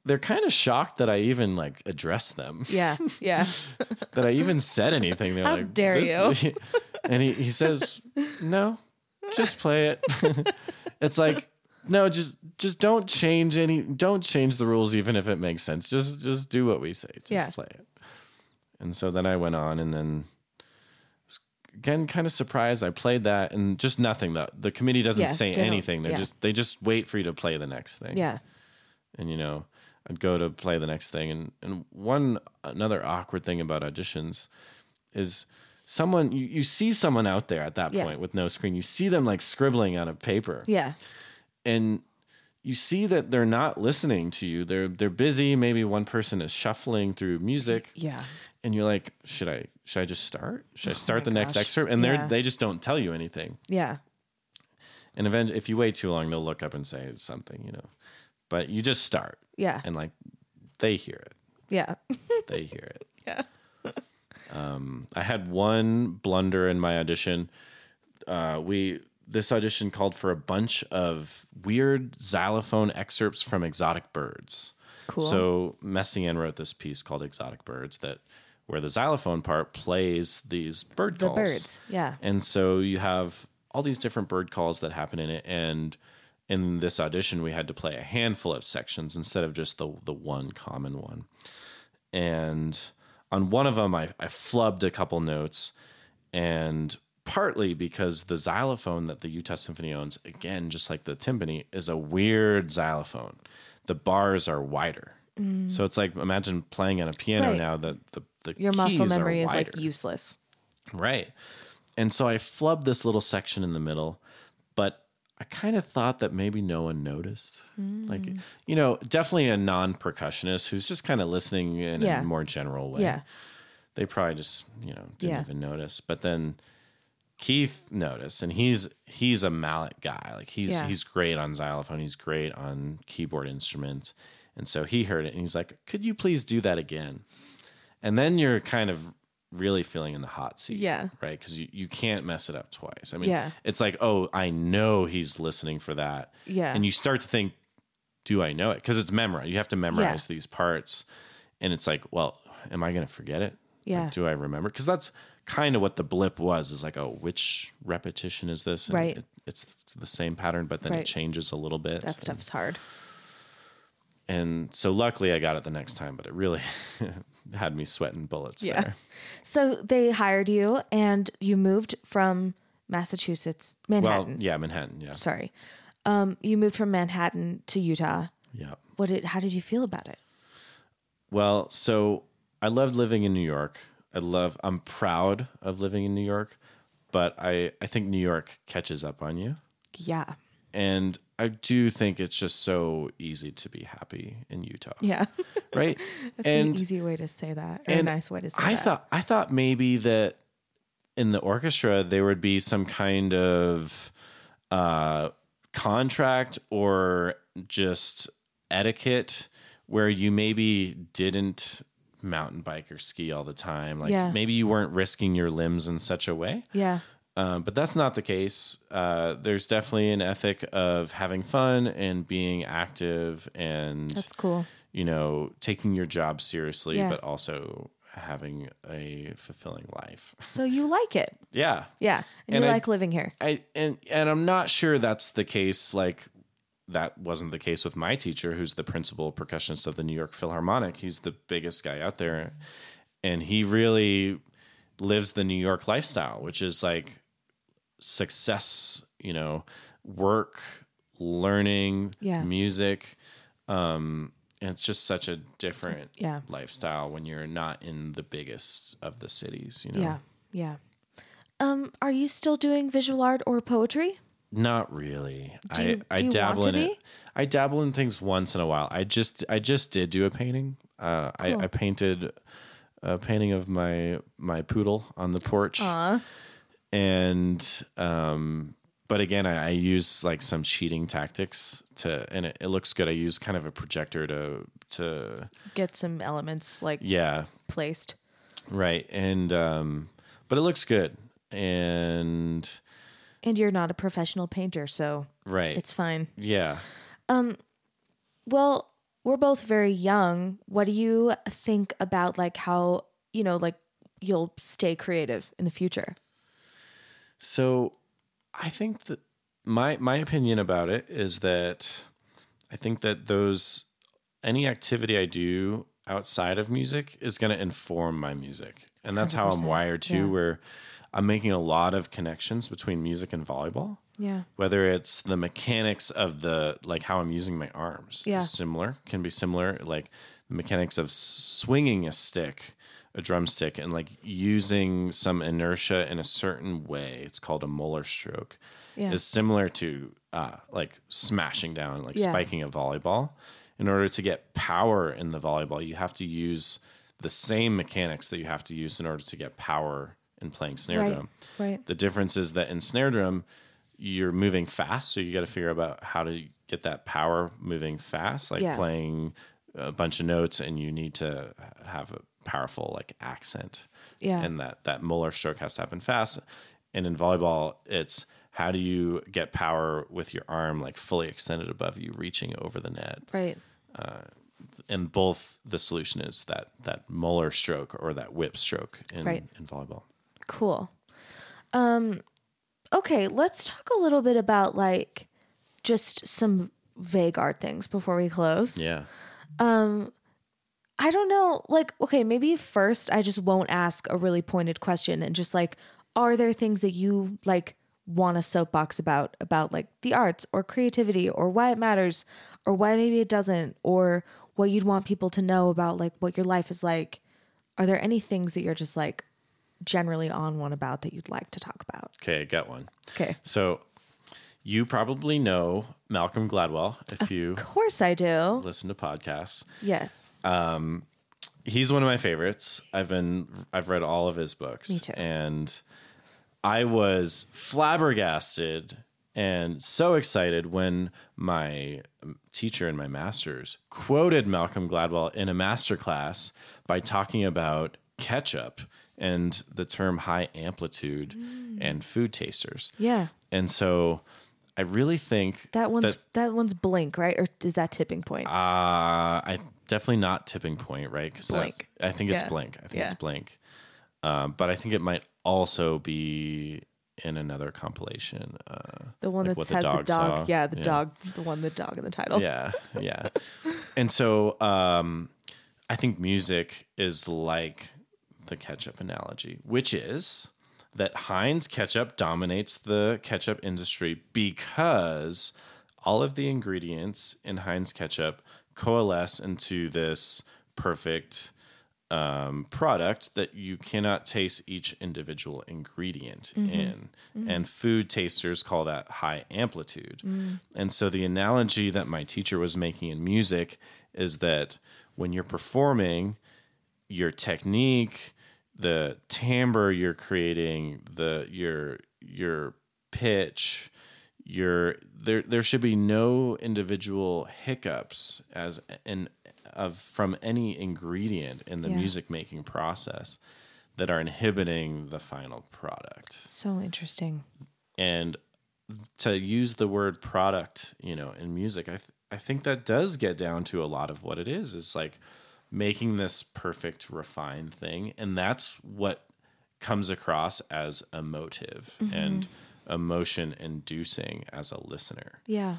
they're kind of shocked that I even like addressed them, Yeah. Yeah. *laughs* that I even said anything. They're How like, dare you? *laughs* and he, he says, no, just play it. *laughs* it's like, no, just just don't change any, don't change the rules even if it makes sense. Just just do what we say. Just Yeah. play it. And so then I went on and then again kind of surprised I played that and just nothing the the committee doesn't Yeah, say they anything. They're yeah. just they just wait for you to play the next thing. Yeah. And you know, I'd go to play the next thing and and one another awkward thing about auditions is someone you, you see someone out there at that Yeah. point with no screen. You see them like scribbling on a paper Yeah. and you see that they're not listening to you. They're they're busy. Maybe one person is shuffling through music Yeah. And you're like, should I should I just start? Should I start Oh my the next excerpt? And Yeah. they're they just don't tell you anything. Yeah. And eventually, if you wait too long, they'll look up and say something, you know. But you just start, Yeah. and like they hear it, Yeah. *laughs* they hear it. Yeah. um, I had one blunder in my audition. Uh, we this audition called for a bunch of weird xylophone excerpts from exotic birds. Cool. So Messiaen wrote this piece called "Exotic Birds" that where the xylophone part plays these bird The calls. birds. Yeah. And so you have all these different bird calls that happen in it. And in this audition, we had to play a handful of sections instead of just the the one common one. And on one of them, I, I flubbed a couple notes, and partly because the xylophone that the Utah Symphony owns, again, just like the timpani, is a weird xylophone. The bars are wider. So it's like imagine playing on a piano Mm. Right. now that the, the Your muscle memory is like useless. Right. And so I flubbed this little section in the middle, but I kind of thought that maybe no one noticed. Like, Mm. you know, definitely a non percussionist who's just kind of listening in Yeah. a more general way. Yeah. They probably just, you know, didn't Yeah. even notice. But then Keith noticed and he's he's a mallet guy. Like he's Yeah. he's great on xylophone, he's great on keyboard instruments. And so he heard it and he's like, Could you please do that again? And then you're kind of really feeling in the hot seat. Yeah. Right. Because you, you can't mess it up twice. I mean, Yeah. it's like, oh, I know he's listening for that. Yeah. And you start to think, do I know it? Because it's memorized. You have to memorize these parts. And it's like, well, am I going to forget it? Or Yeah. do I remember? Because that's kind of what the blip was is like, oh, which repetition is this? And Right. It, it's, it's the same pattern, but then Right. it changes a little bit. That stuff's hard. And so luckily I got it the next time, but it really *laughs* had me sweating bullets Yeah. there. So they hired you and you moved from Massachusetts, Manhattan. Well, yeah, Manhattan. Yeah. Sorry. Um, you moved from Manhattan to Utah. Yeah. What did how did you feel about it? Well, so I loved living in New York. I love I'm proud of living in New York, but I I think New York catches up on you. Yeah. And I do think it's just so easy to be happy in Utah, Yeah. *laughs* right? *laughs* That's and an easy way to say that. Or a nice way to say I that. thought I thought maybe that in the orchestra there would be some kind of uh, contract or just etiquette where you maybe didn't mountain bike or ski all the time. Like Yeah. maybe you weren't risking your limbs in such a way. yeah. Um, but that's not the case. Uh, there's definitely an ethic of having fun and being active and That's cool. you know, taking your job seriously, Yeah. but also having a fulfilling life. *laughs* So you like it. Yeah. Yeah. And, And you I- like living here. I and and I'm not sure that's the case like that wasn't the case with my teacher who's the principal percussionist of the New York Philharmonic. He's the biggest guy out there and he really lives the New York lifestyle, which is like success, you know, work, learning, Yeah. music. Um, and it's just such a different Yeah. lifestyle when you're not in the biggest of the cities, you know. Yeah. Yeah. Um, are you still doing visual art or poetry? Not really. Do you- I, I do you want dabble in it. be? I dabble in things once in a while. I just I just did do a painting. Uh, I, I painted a painting of my my poodle on the porch. And um but again I, I use like some cheating tactics to and it, it looks good. I use kind of a projector to to Get some elements like yeah, placed. right. And um but it looks good. And And you're not a professional painter, so right. it's fine. yeah. Um. Well, we're both very young. What do you think about like how, you know, like you'll stay creative in the future? So I think that my my opinion about it is that I think that those any activity I do outside of music is going to inform my music. And that's how I'm wired too yeah. where I'm making a lot of connections between music and volleyball. Yeah. Whether it's the mechanics of the like how I'm using my arms Yeah. is similar, can be similar like the mechanics of swinging a stick, a drumstick and like using some inertia in a certain way. It's called a Moeller stroke. Yeah. Is similar to uh, like smashing down, like Yeah. spiking a volleyball. In order to get power in the volleyball, you have to use the same mechanics that you have to use in order to get power in playing snare Right. drum. Right. The difference is that in snare drum, you're moving fast, so you got to figure out how to get that power moving fast, like Yeah. playing a bunch of notes, and you need to have a powerful like accent, Yeah. and that that Moeller stroke has to happen fast. And in volleyball, it's how do you get power with your arm like fully extended above you, reaching over the net, Right. and both the solution is that that Moeller stroke or that whip stroke in Right. in volleyball. Cool. Um okay, let's talk a little bit about like just some vague art things before we close. Yeah. I don't know, like okay, maybe first I just won't ask a really pointed question and just like are there things that you like want a soapbox about about like the arts or creativity or why it matters or why maybe it doesn't or what you'd want people to know about like what your life is like? Are there any things that you're just like generally on one about that you'd like to talk about? Okay, I got one. Okay. So you probably know Malcolm Gladwell if you Of course I do. listen to podcasts. Yes. He's one of my favorites. I've been I've read all of his books. Me too. And I was flabbergasted and so excited when my teacher in my master's quoted Malcolm Gladwell in a master class by talking about ketchup and the term high amplitude Mm. and food tasters. yeah. And so I really think That one's that, one's blink, right? Or is that tipping point? Uh, I definitely not tipping point, right? Because Blink. I think it's Yeah. blink. I think Yeah. it's blink. Um, but I think it might also be in another compilation. Uh, the one like that the has the dog dog. saw. Yeah, the Yeah. dog. The one, the dog in the title. yeah, yeah. and so um, I think music is like the ketchup analogy, which is that Heinz ketchup dominates the ketchup industry because all of the ingredients in Heinz ketchup coalesce into this perfect um, product that you cannot taste each individual ingredient mm-hmm. in. Mm-hmm. And food tasters call that high amplitude. Mm. And so the analogy that my teacher was making in music is that when you're performing, your technique, the timbre you're creating, the your your pitch, your there there should be no individual hiccups as in of from any ingredient in the Yeah. music making process that are inhibiting the final product. So interesting. And to use the word product, you know, in music, I th- I think that does get down to a lot of what it is. It's like making this perfect refined thing and that's what comes across as emotive and emotion inducing as a listener Yeah.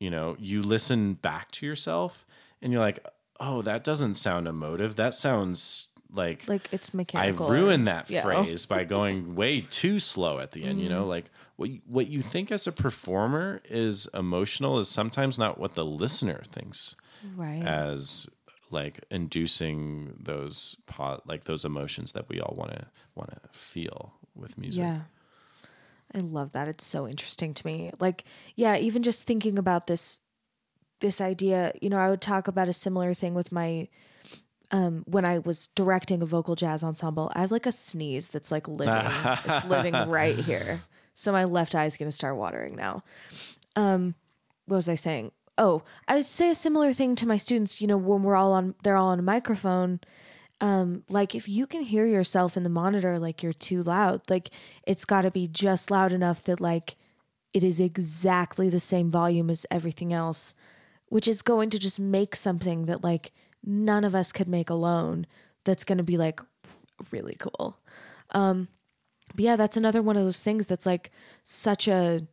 you know you listen back to yourself and you're like oh that doesn't sound emotive that sounds like Like it's mechanical. I ruined that Yeah. phrase by *laughs* going way too slow at the end. You Mm-hmm. know, like what you, what you think as a performer is emotional is sometimes not what the listener thinks Right. as like inducing those po- like those emotions that we all want to want to feel with music. yeah. I love that. It's so interesting to me. Like, yeah, even just thinking about this this idea, you know, I would talk about a similar thing with my um when I was directing a vocal jazz ensemble. I have like a sneeze that's like living it's *laughs* living right here. So my left eye is going to start watering now. Um what was I saying? Oh, I say a similar thing to my students, you know, when we're all on they're all on a microphone um like if you can hear yourself in the monitor like you're too loud like it's got to be just loud enough that like it is exactly the same volume as everything else which is going to just make something that like none of us could make alone that's going to be like really cool. Um but yeah that's another one of those things that's like such a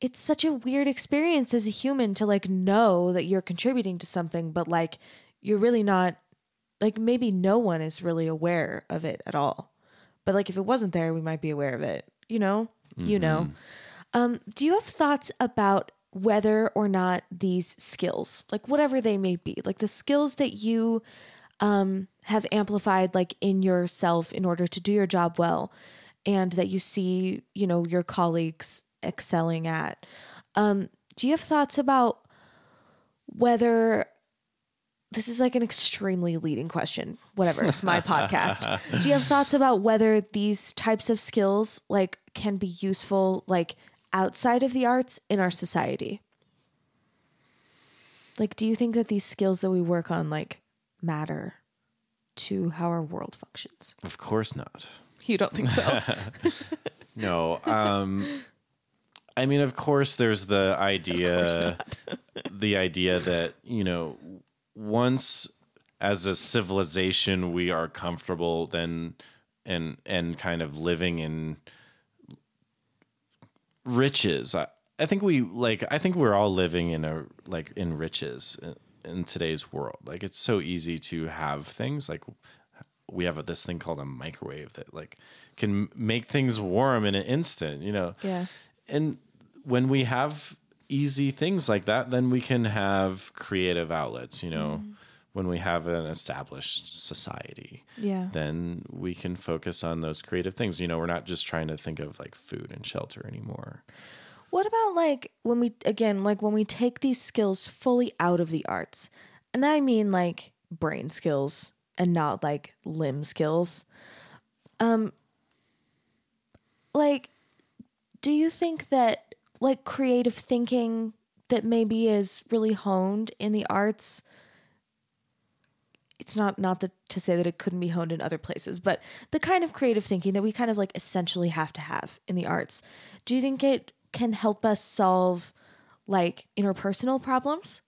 it's such a weird experience as a human to like know that you're contributing to something but like you're really not like maybe no one is really aware of it at all. But like if it wasn't there, we might be aware of it. You know? Mm-hmm. You know. Um, do you have thoughts about whether or not these skills, like whatever they may be, like the skills that you um have amplified like in yourself in order to do your job well and that you see, you know, your colleagues excelling at. Um, do you have thoughts about whether this is like an extremely leading question. Whatever, it's my podcast. Do you have thoughts about whether these types of skills like can be useful like outside of the arts in our society? Like do you think that these skills that we work on like matter to how our world functions? Of course not. You don't think so? *laughs* no. Um I mean, of course, there's the idea, the idea that you know once as a civilization we are comfortable then and and kind of living in riches. I, I think we like i think we're all living in a like in riches in, in today's world. Like it's so easy to have things like we have a, this thing called a microwave that like can make things warm in an instant you know? Yeah. And when we have easy things like that, then we can have creative outlets, you know. Mm. When we have an established society, yeah, then we can focus on those creative things. You know, we're not just trying to think of like food and shelter anymore. What about like when we again like when we take these skills fully out of the arts? And I mean like brain skills and not like limb skills. Um like do you think that like creative thinking that maybe is really honed in the arts. It's not not that to say that it couldn't be honed in other places but the kind of creative thinking that we kind of like essentially have to have in the arts. Do you think it can help us solve like interpersonal problems?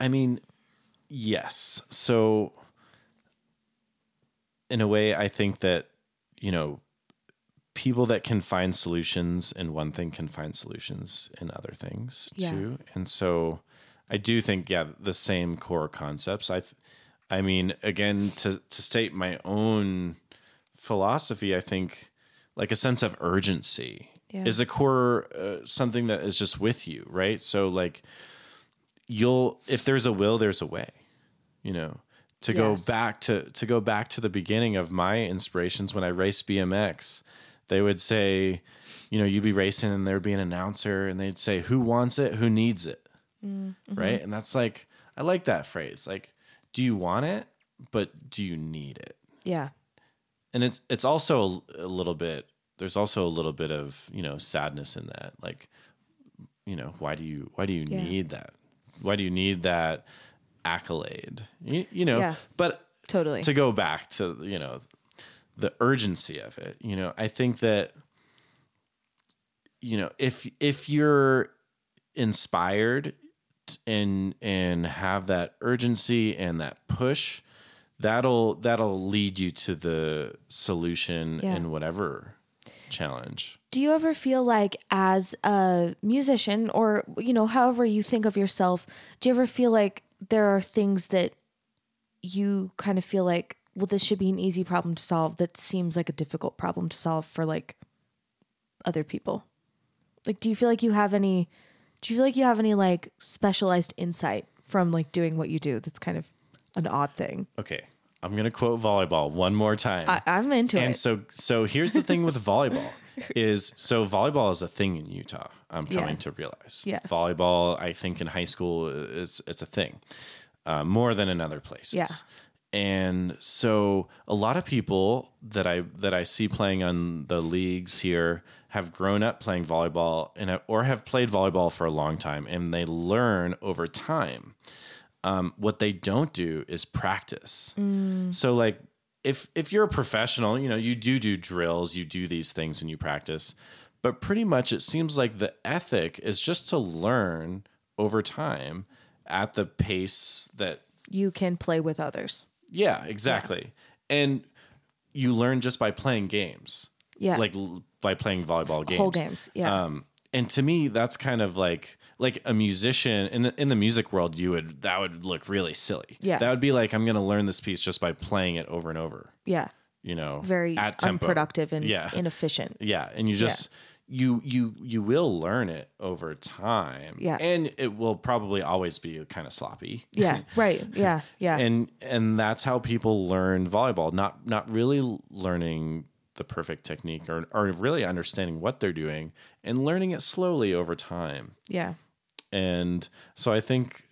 I mean yes. So in a way i think that you know people that can find solutions in one thing can find solutions in other things yeah. too. And so I do think, yeah, the same core concepts. I, th- I mean, again, to to state my own philosophy, I think like a sense of urgency yeah. is a core uh, something that is just with you, right? So like you'll if there's a will, there's a way, you know. To yes. go back to to go back to the beginning of my inspirations when I raced BMX, they would say, you know, you'd be racing and there'd be an announcer and they'd say, who wants it? Who needs it? Mm-hmm. Right. And that's like, I like that phrase. Like, do you want it? But do you need it? Yeah. And it's, it's also a little bit, there's also a little bit of, you know, sadness in that. Like, you know, why do you, why do you yeah. need that? Why do you need that accolade? You, you know, yeah. but totally to go back to, you know, the urgency of it. You know, I think that you know if if you're inspired and and have that urgency and that push that'll that'll lead you to the solution yeah. in whatever challenge do you ever feel like as a musician or you know however you think of yourself do you ever feel like there are things that you kind of feel like well, this should be an easy problem to solve that seems like a difficult problem to solve for like other people? Like, do you feel like you have any, do you feel like you have any like specialized insight from like doing what you do that's kind of an odd thing? Okay. I'm going to quote volleyball one more time. I, I'm into and it. And so so here's the thing with volleyball *laughs* is so volleyball is a thing in Utah. I'm coming Yeah. to realize. Yeah. Volleyball, I think in high school is it's a thing. Uh, more than in other places. Yeah. And so a lot of people that I that I see playing on the leagues here have grown up playing volleyball and or have played volleyball for a long time and they learn over time. Um, what they don't do is practice. So like if if you're a professional, you know, you do do drills, you do these things and you practice. But pretty much it seems like the ethic is just to learn over time at the pace that you can play with others. Yeah, exactly. And you learn just by playing games. Yeah. Like l- by playing volleyball games. Whole games. Yeah. Um, and to me, that's kind of like like a musician in the, in the music world. You would that would look really silly. Yeah. that would be like I'm going to learn this piece just by playing it over and over. yeah. You know, Very at tempo. unproductive and Yeah. inefficient. Yeah, and you just you you you will learn it over time. Yeah. and it will probably always be kind of sloppy. Yeah. *laughs* right. Yeah. Yeah. and and that's how people learn volleyball. Not not really learning the perfect technique or or really understanding what they're doing and learning it slowly over time. yeah. And so I think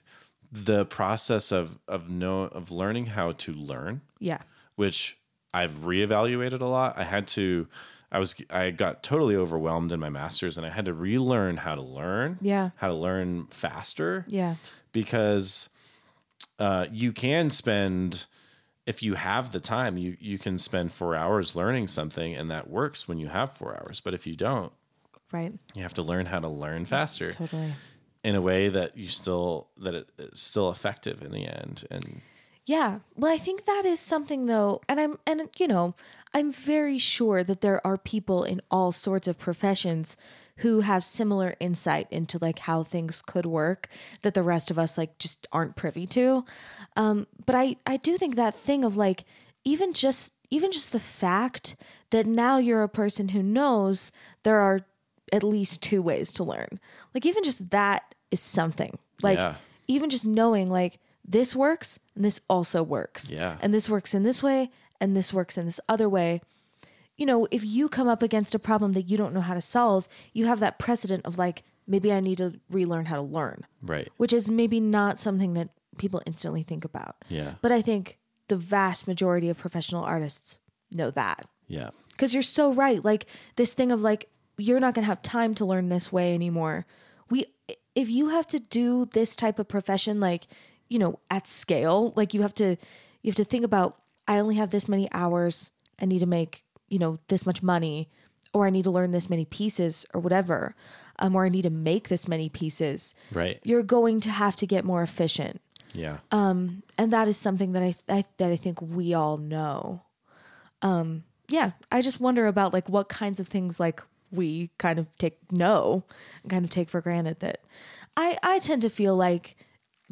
the process of of know of learning how to learn Yeah. which I've reevaluated a lot. I had to, I was, I got totally overwhelmed in my master's and I had to relearn how to learn, Yeah. how to learn faster Yeah. because uh, you can spend, if you have the time, you, you can spend four hours learning something and that works when you have four hours. But if you don't, Right. you have to learn how to learn faster Totally. in a way that you still, that it, it's still effective in the end. And Yeah. Well, I think that is something though, and I'm and you know, I'm very sure that there are people in all sorts of professions who have similar insight into like how things could work that the rest of us like just aren't privy to. Um, but I I do think that thing of like even just even just the fact that now you're a person who knows there are at least two ways to learn. Like even just that is something. Like Yeah. even just knowing like this works and this also works. Yeah. And this works in this way and this works in this other way. You know, if you come up against a problem that you don't know how to solve, you have that precedent of like, maybe I need to relearn how to learn, right. which is maybe not something that people instantly think about. Yeah. But I think the vast majority of professional artists know that Yeah. because you're so right like this thing of like you're not going to have time to learn this way anymore we if you have to do this type of profession like you know at scale like you have to you have to think about i only have this many hours i need to make you know this much money or i need to learn this many pieces or whatever um, or i need to make this many pieces Right. you're going to have to get more efficient Yeah. and that is something that I, I that I think we all know. Um, yeah, I just wonder about like what kinds of things like we kind of take know and kind of take for granted that I I tend to feel like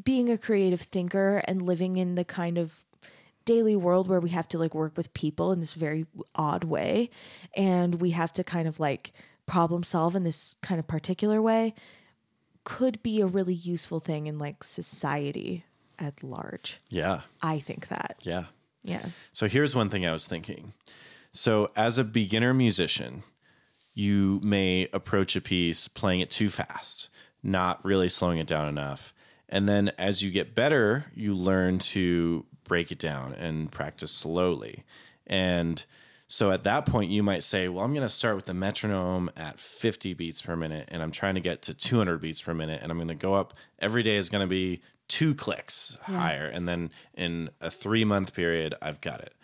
being a creative thinker and living in the kind of daily world where we have to like work with people in this very odd way and we have to kind of like problem solve in this kind of particular way could be a really useful thing in like society at large. yeah. I think that. Yeah. Yeah. So here's one thing I was thinking. So as a beginner musician, you may approach a piece playing it too fast, not really slowing it down enough. And then as you get better, you learn to break it down and practice slowly. And so at that point, you might say, Well, I'm going to start with the metronome at 50 beats per minute, and I'm trying to get to 200 beats per minute, and I'm going to go up. Every day is going to be two clicks higher. And then in a three month period, I've got it.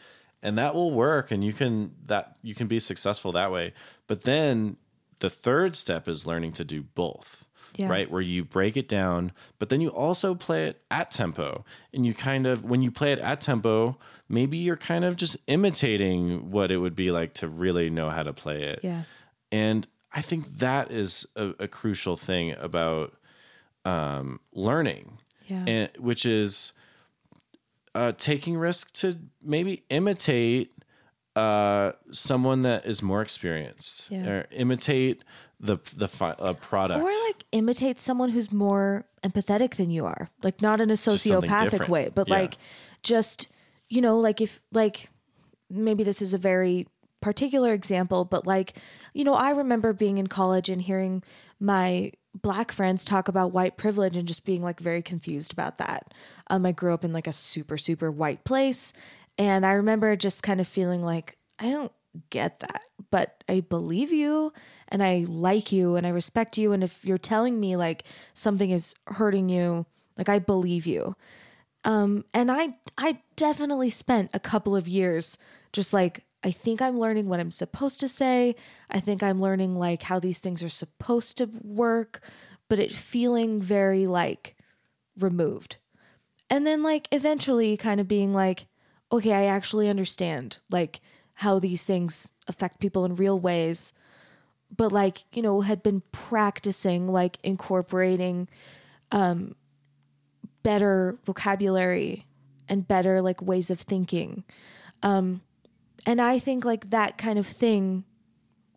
And that will work, and you can that you can be successful that way. But then the third step is learning to do both Yeah. right? Where you break it down, but then you also play it at tempo. And you kind of, when you play it at tempo, maybe you're kind of just imitating what it would be like to really know how to play it. Yeah. And I think that is a, a crucial thing about um, learning, Yeah. and, which is uh, taking risk to maybe imitate uh, someone that is more experienced Yeah. or imitate the the fi- uh, product. or like imitate someone who's more empathetic than you are. Like not in a sociopathic way, but Yeah. like just you know, like if like maybe this is a very particular example, but like, you know, I remember being in college and hearing my black friends talk about white privilege and just being like very confused about that. Um, I grew up in like a super, super white place. And I remember just kind of feeling like, I don't get that, but I believe you and I like you and I respect you. And if you're telling me like something is hurting you, like I believe you. Um, and I I definitely spent a couple of years just like I think I'm learning what I'm supposed to say. I think I'm learning like how these things are supposed to work, but it feeling very like removed. And then like eventually kind of being like, okay, I actually understand like how these things affect people in real ways. But like, you know, had been practicing like incorporating um better vocabulary and better like ways of thinking. Um and I think like that kind of thing,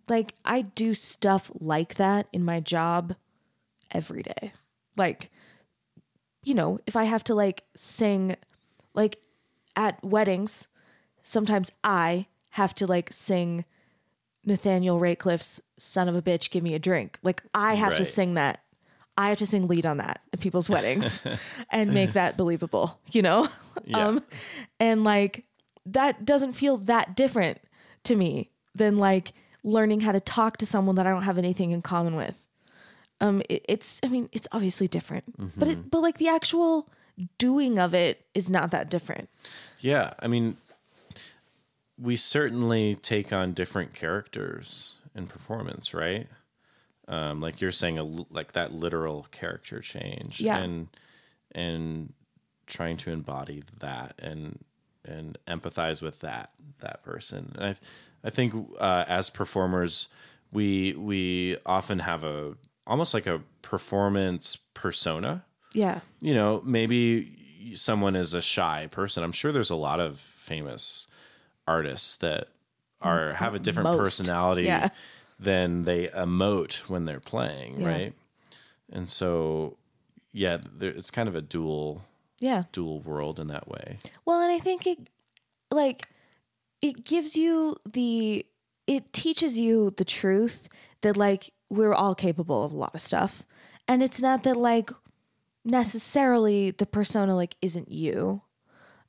like I do stuff like that in my job every day. Like, you know, if I have to like sing, like at weddings, sometimes I have to like sing Nathaniel Rateliff's Son of a Bitch, Give Me a Drink. Like, I have to sing that. I have to sing lead on that at people's weddings *laughs* and make that believable, you know? Yeah. Um, and like, that doesn't feel that different to me than like learning how to talk to someone that I don't have anything in common with. Um, it, it's, I mean, it's obviously different, but it, but like the actual doing of it is not that different. Yeah, I mean, we certainly take on different characters in performance, right? Um, like you're saying, a like that literal character change, Yeah. and and trying to embody that and and empathize with that that person. And I I think uh, as performers, we we often have a almost like a performance persona Yeah. you know, maybe someone is a shy person. I'm sure there's a lot of famous artists that are have a different Most. personality Yeah. than they emote when they're playing, Yeah. right? And so, yeah, there, it's kind of a dual Yeah. dual world in that way. Well, and I think it like it gives you the it teaches you the truth that like we're all capable of a lot of stuff. And it's not that like necessarily the persona like isn't you.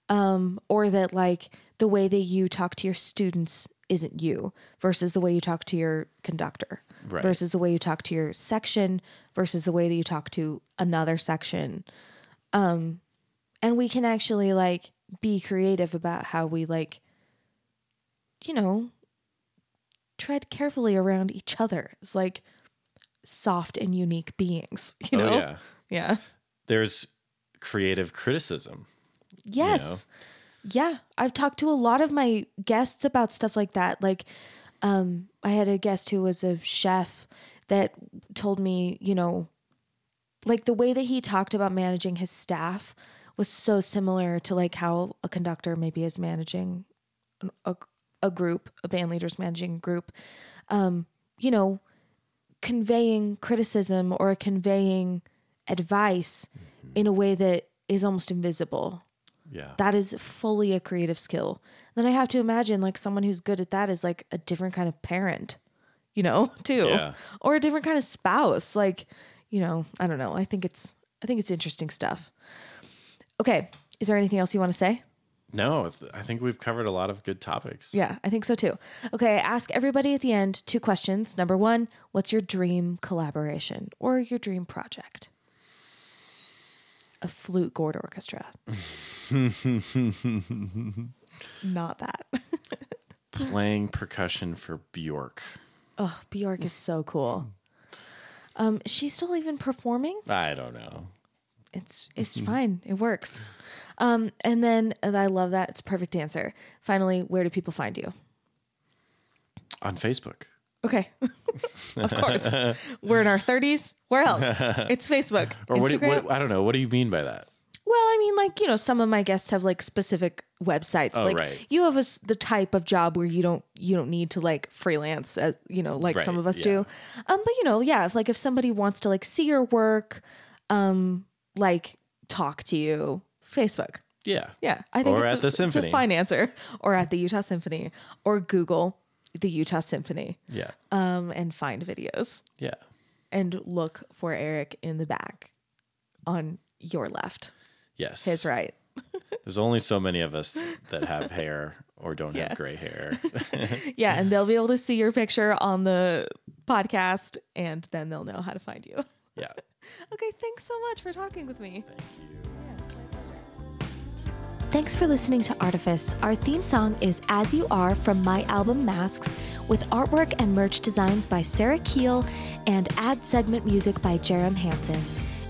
Um or that like the way that you talk to your students isn't you versus the way you talk to your conductor Right. versus the way you talk to your section versus the way that you talk to another section. Um, and we can actually like be creative about how we like you know tread carefully around each other as like soft and unique beings *laughs* you oh, know? Oh yeah, yeah. There's creative criticism. yes yeah i've talked to a lot of my guests about stuff like that like um i had a guest who was a chef that told me you know like the way that he talked about managing his staff was so similar to like how a conductor maybe is managing a, a group, a band leader's managing a group. Um, you know, conveying criticism or conveying advice in a way that is almost invisible. Yeah, That is fully a creative skill. Then I have to imagine like someone who's good at that is like a different kind of parent, you know, *laughs* too. Yeah. Or a different kind of spouse. Like, you know, I don't know. I think it's I think it's interesting stuff. Okay. Is there anything else you want to say? no, th- I think we've covered a lot of good topics. Yeah, I think so too. Okay, I ask everybody at the end two questions. Number one, what's your dream collaboration or your dream project? A flute gourd orchestra. *laughs* Not that. *laughs* playing percussion for Bjork. Oh, Bjork is so cool. Um, is she still even performing? I don't know. It's it's fine. It works. Um, and then and I love that. It's a perfect answer. Finally, where do people find you? On Facebook. Okay. *laughs* of course. We're in our 30s. Where else? *laughs* It's Facebook. Or what, do you- Instagram. what? I don't know. What do you mean by that? Well, I mean, like you know, some of my guests have like specific websites. Oh, like right. you have a s the type of job where you don't you don't need to like freelance, as you know, like some Right, of us yeah. do. Um, but you know, yeah, if like if somebody wants to like see your work, um, like talk to you, Facebook. Yeah. Yeah, I think Or it's at a, the it's a symphony. fine answer. Or at the Utah Symphony, or Google the Utah Symphony, Yeah. um, and find videos Yeah. and look for Eric in the back, on your left, Yes. his right. *laughs* There's only so many of us that have hair or don't Yeah. have gray hair. *laughs* Yeah, and they'll be able to see your picture on the podcast, and then they'll know how to find you. yeah. *laughs* Okay, thanks so much for talking with me. Thank you. Thanks for listening to Artifice. Our theme song is As You Are from my album Masks, with artwork and merch designs by Sarah Keel and ad segment music by Jerem Hansen.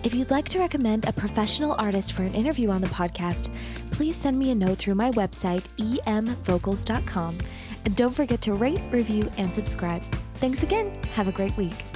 If you'd like to recommend a professional artist for an interview on the podcast, please send me a note through my website, emvocals.com. And don't forget to rate, review, and subscribe. Thanks again. Have a great week.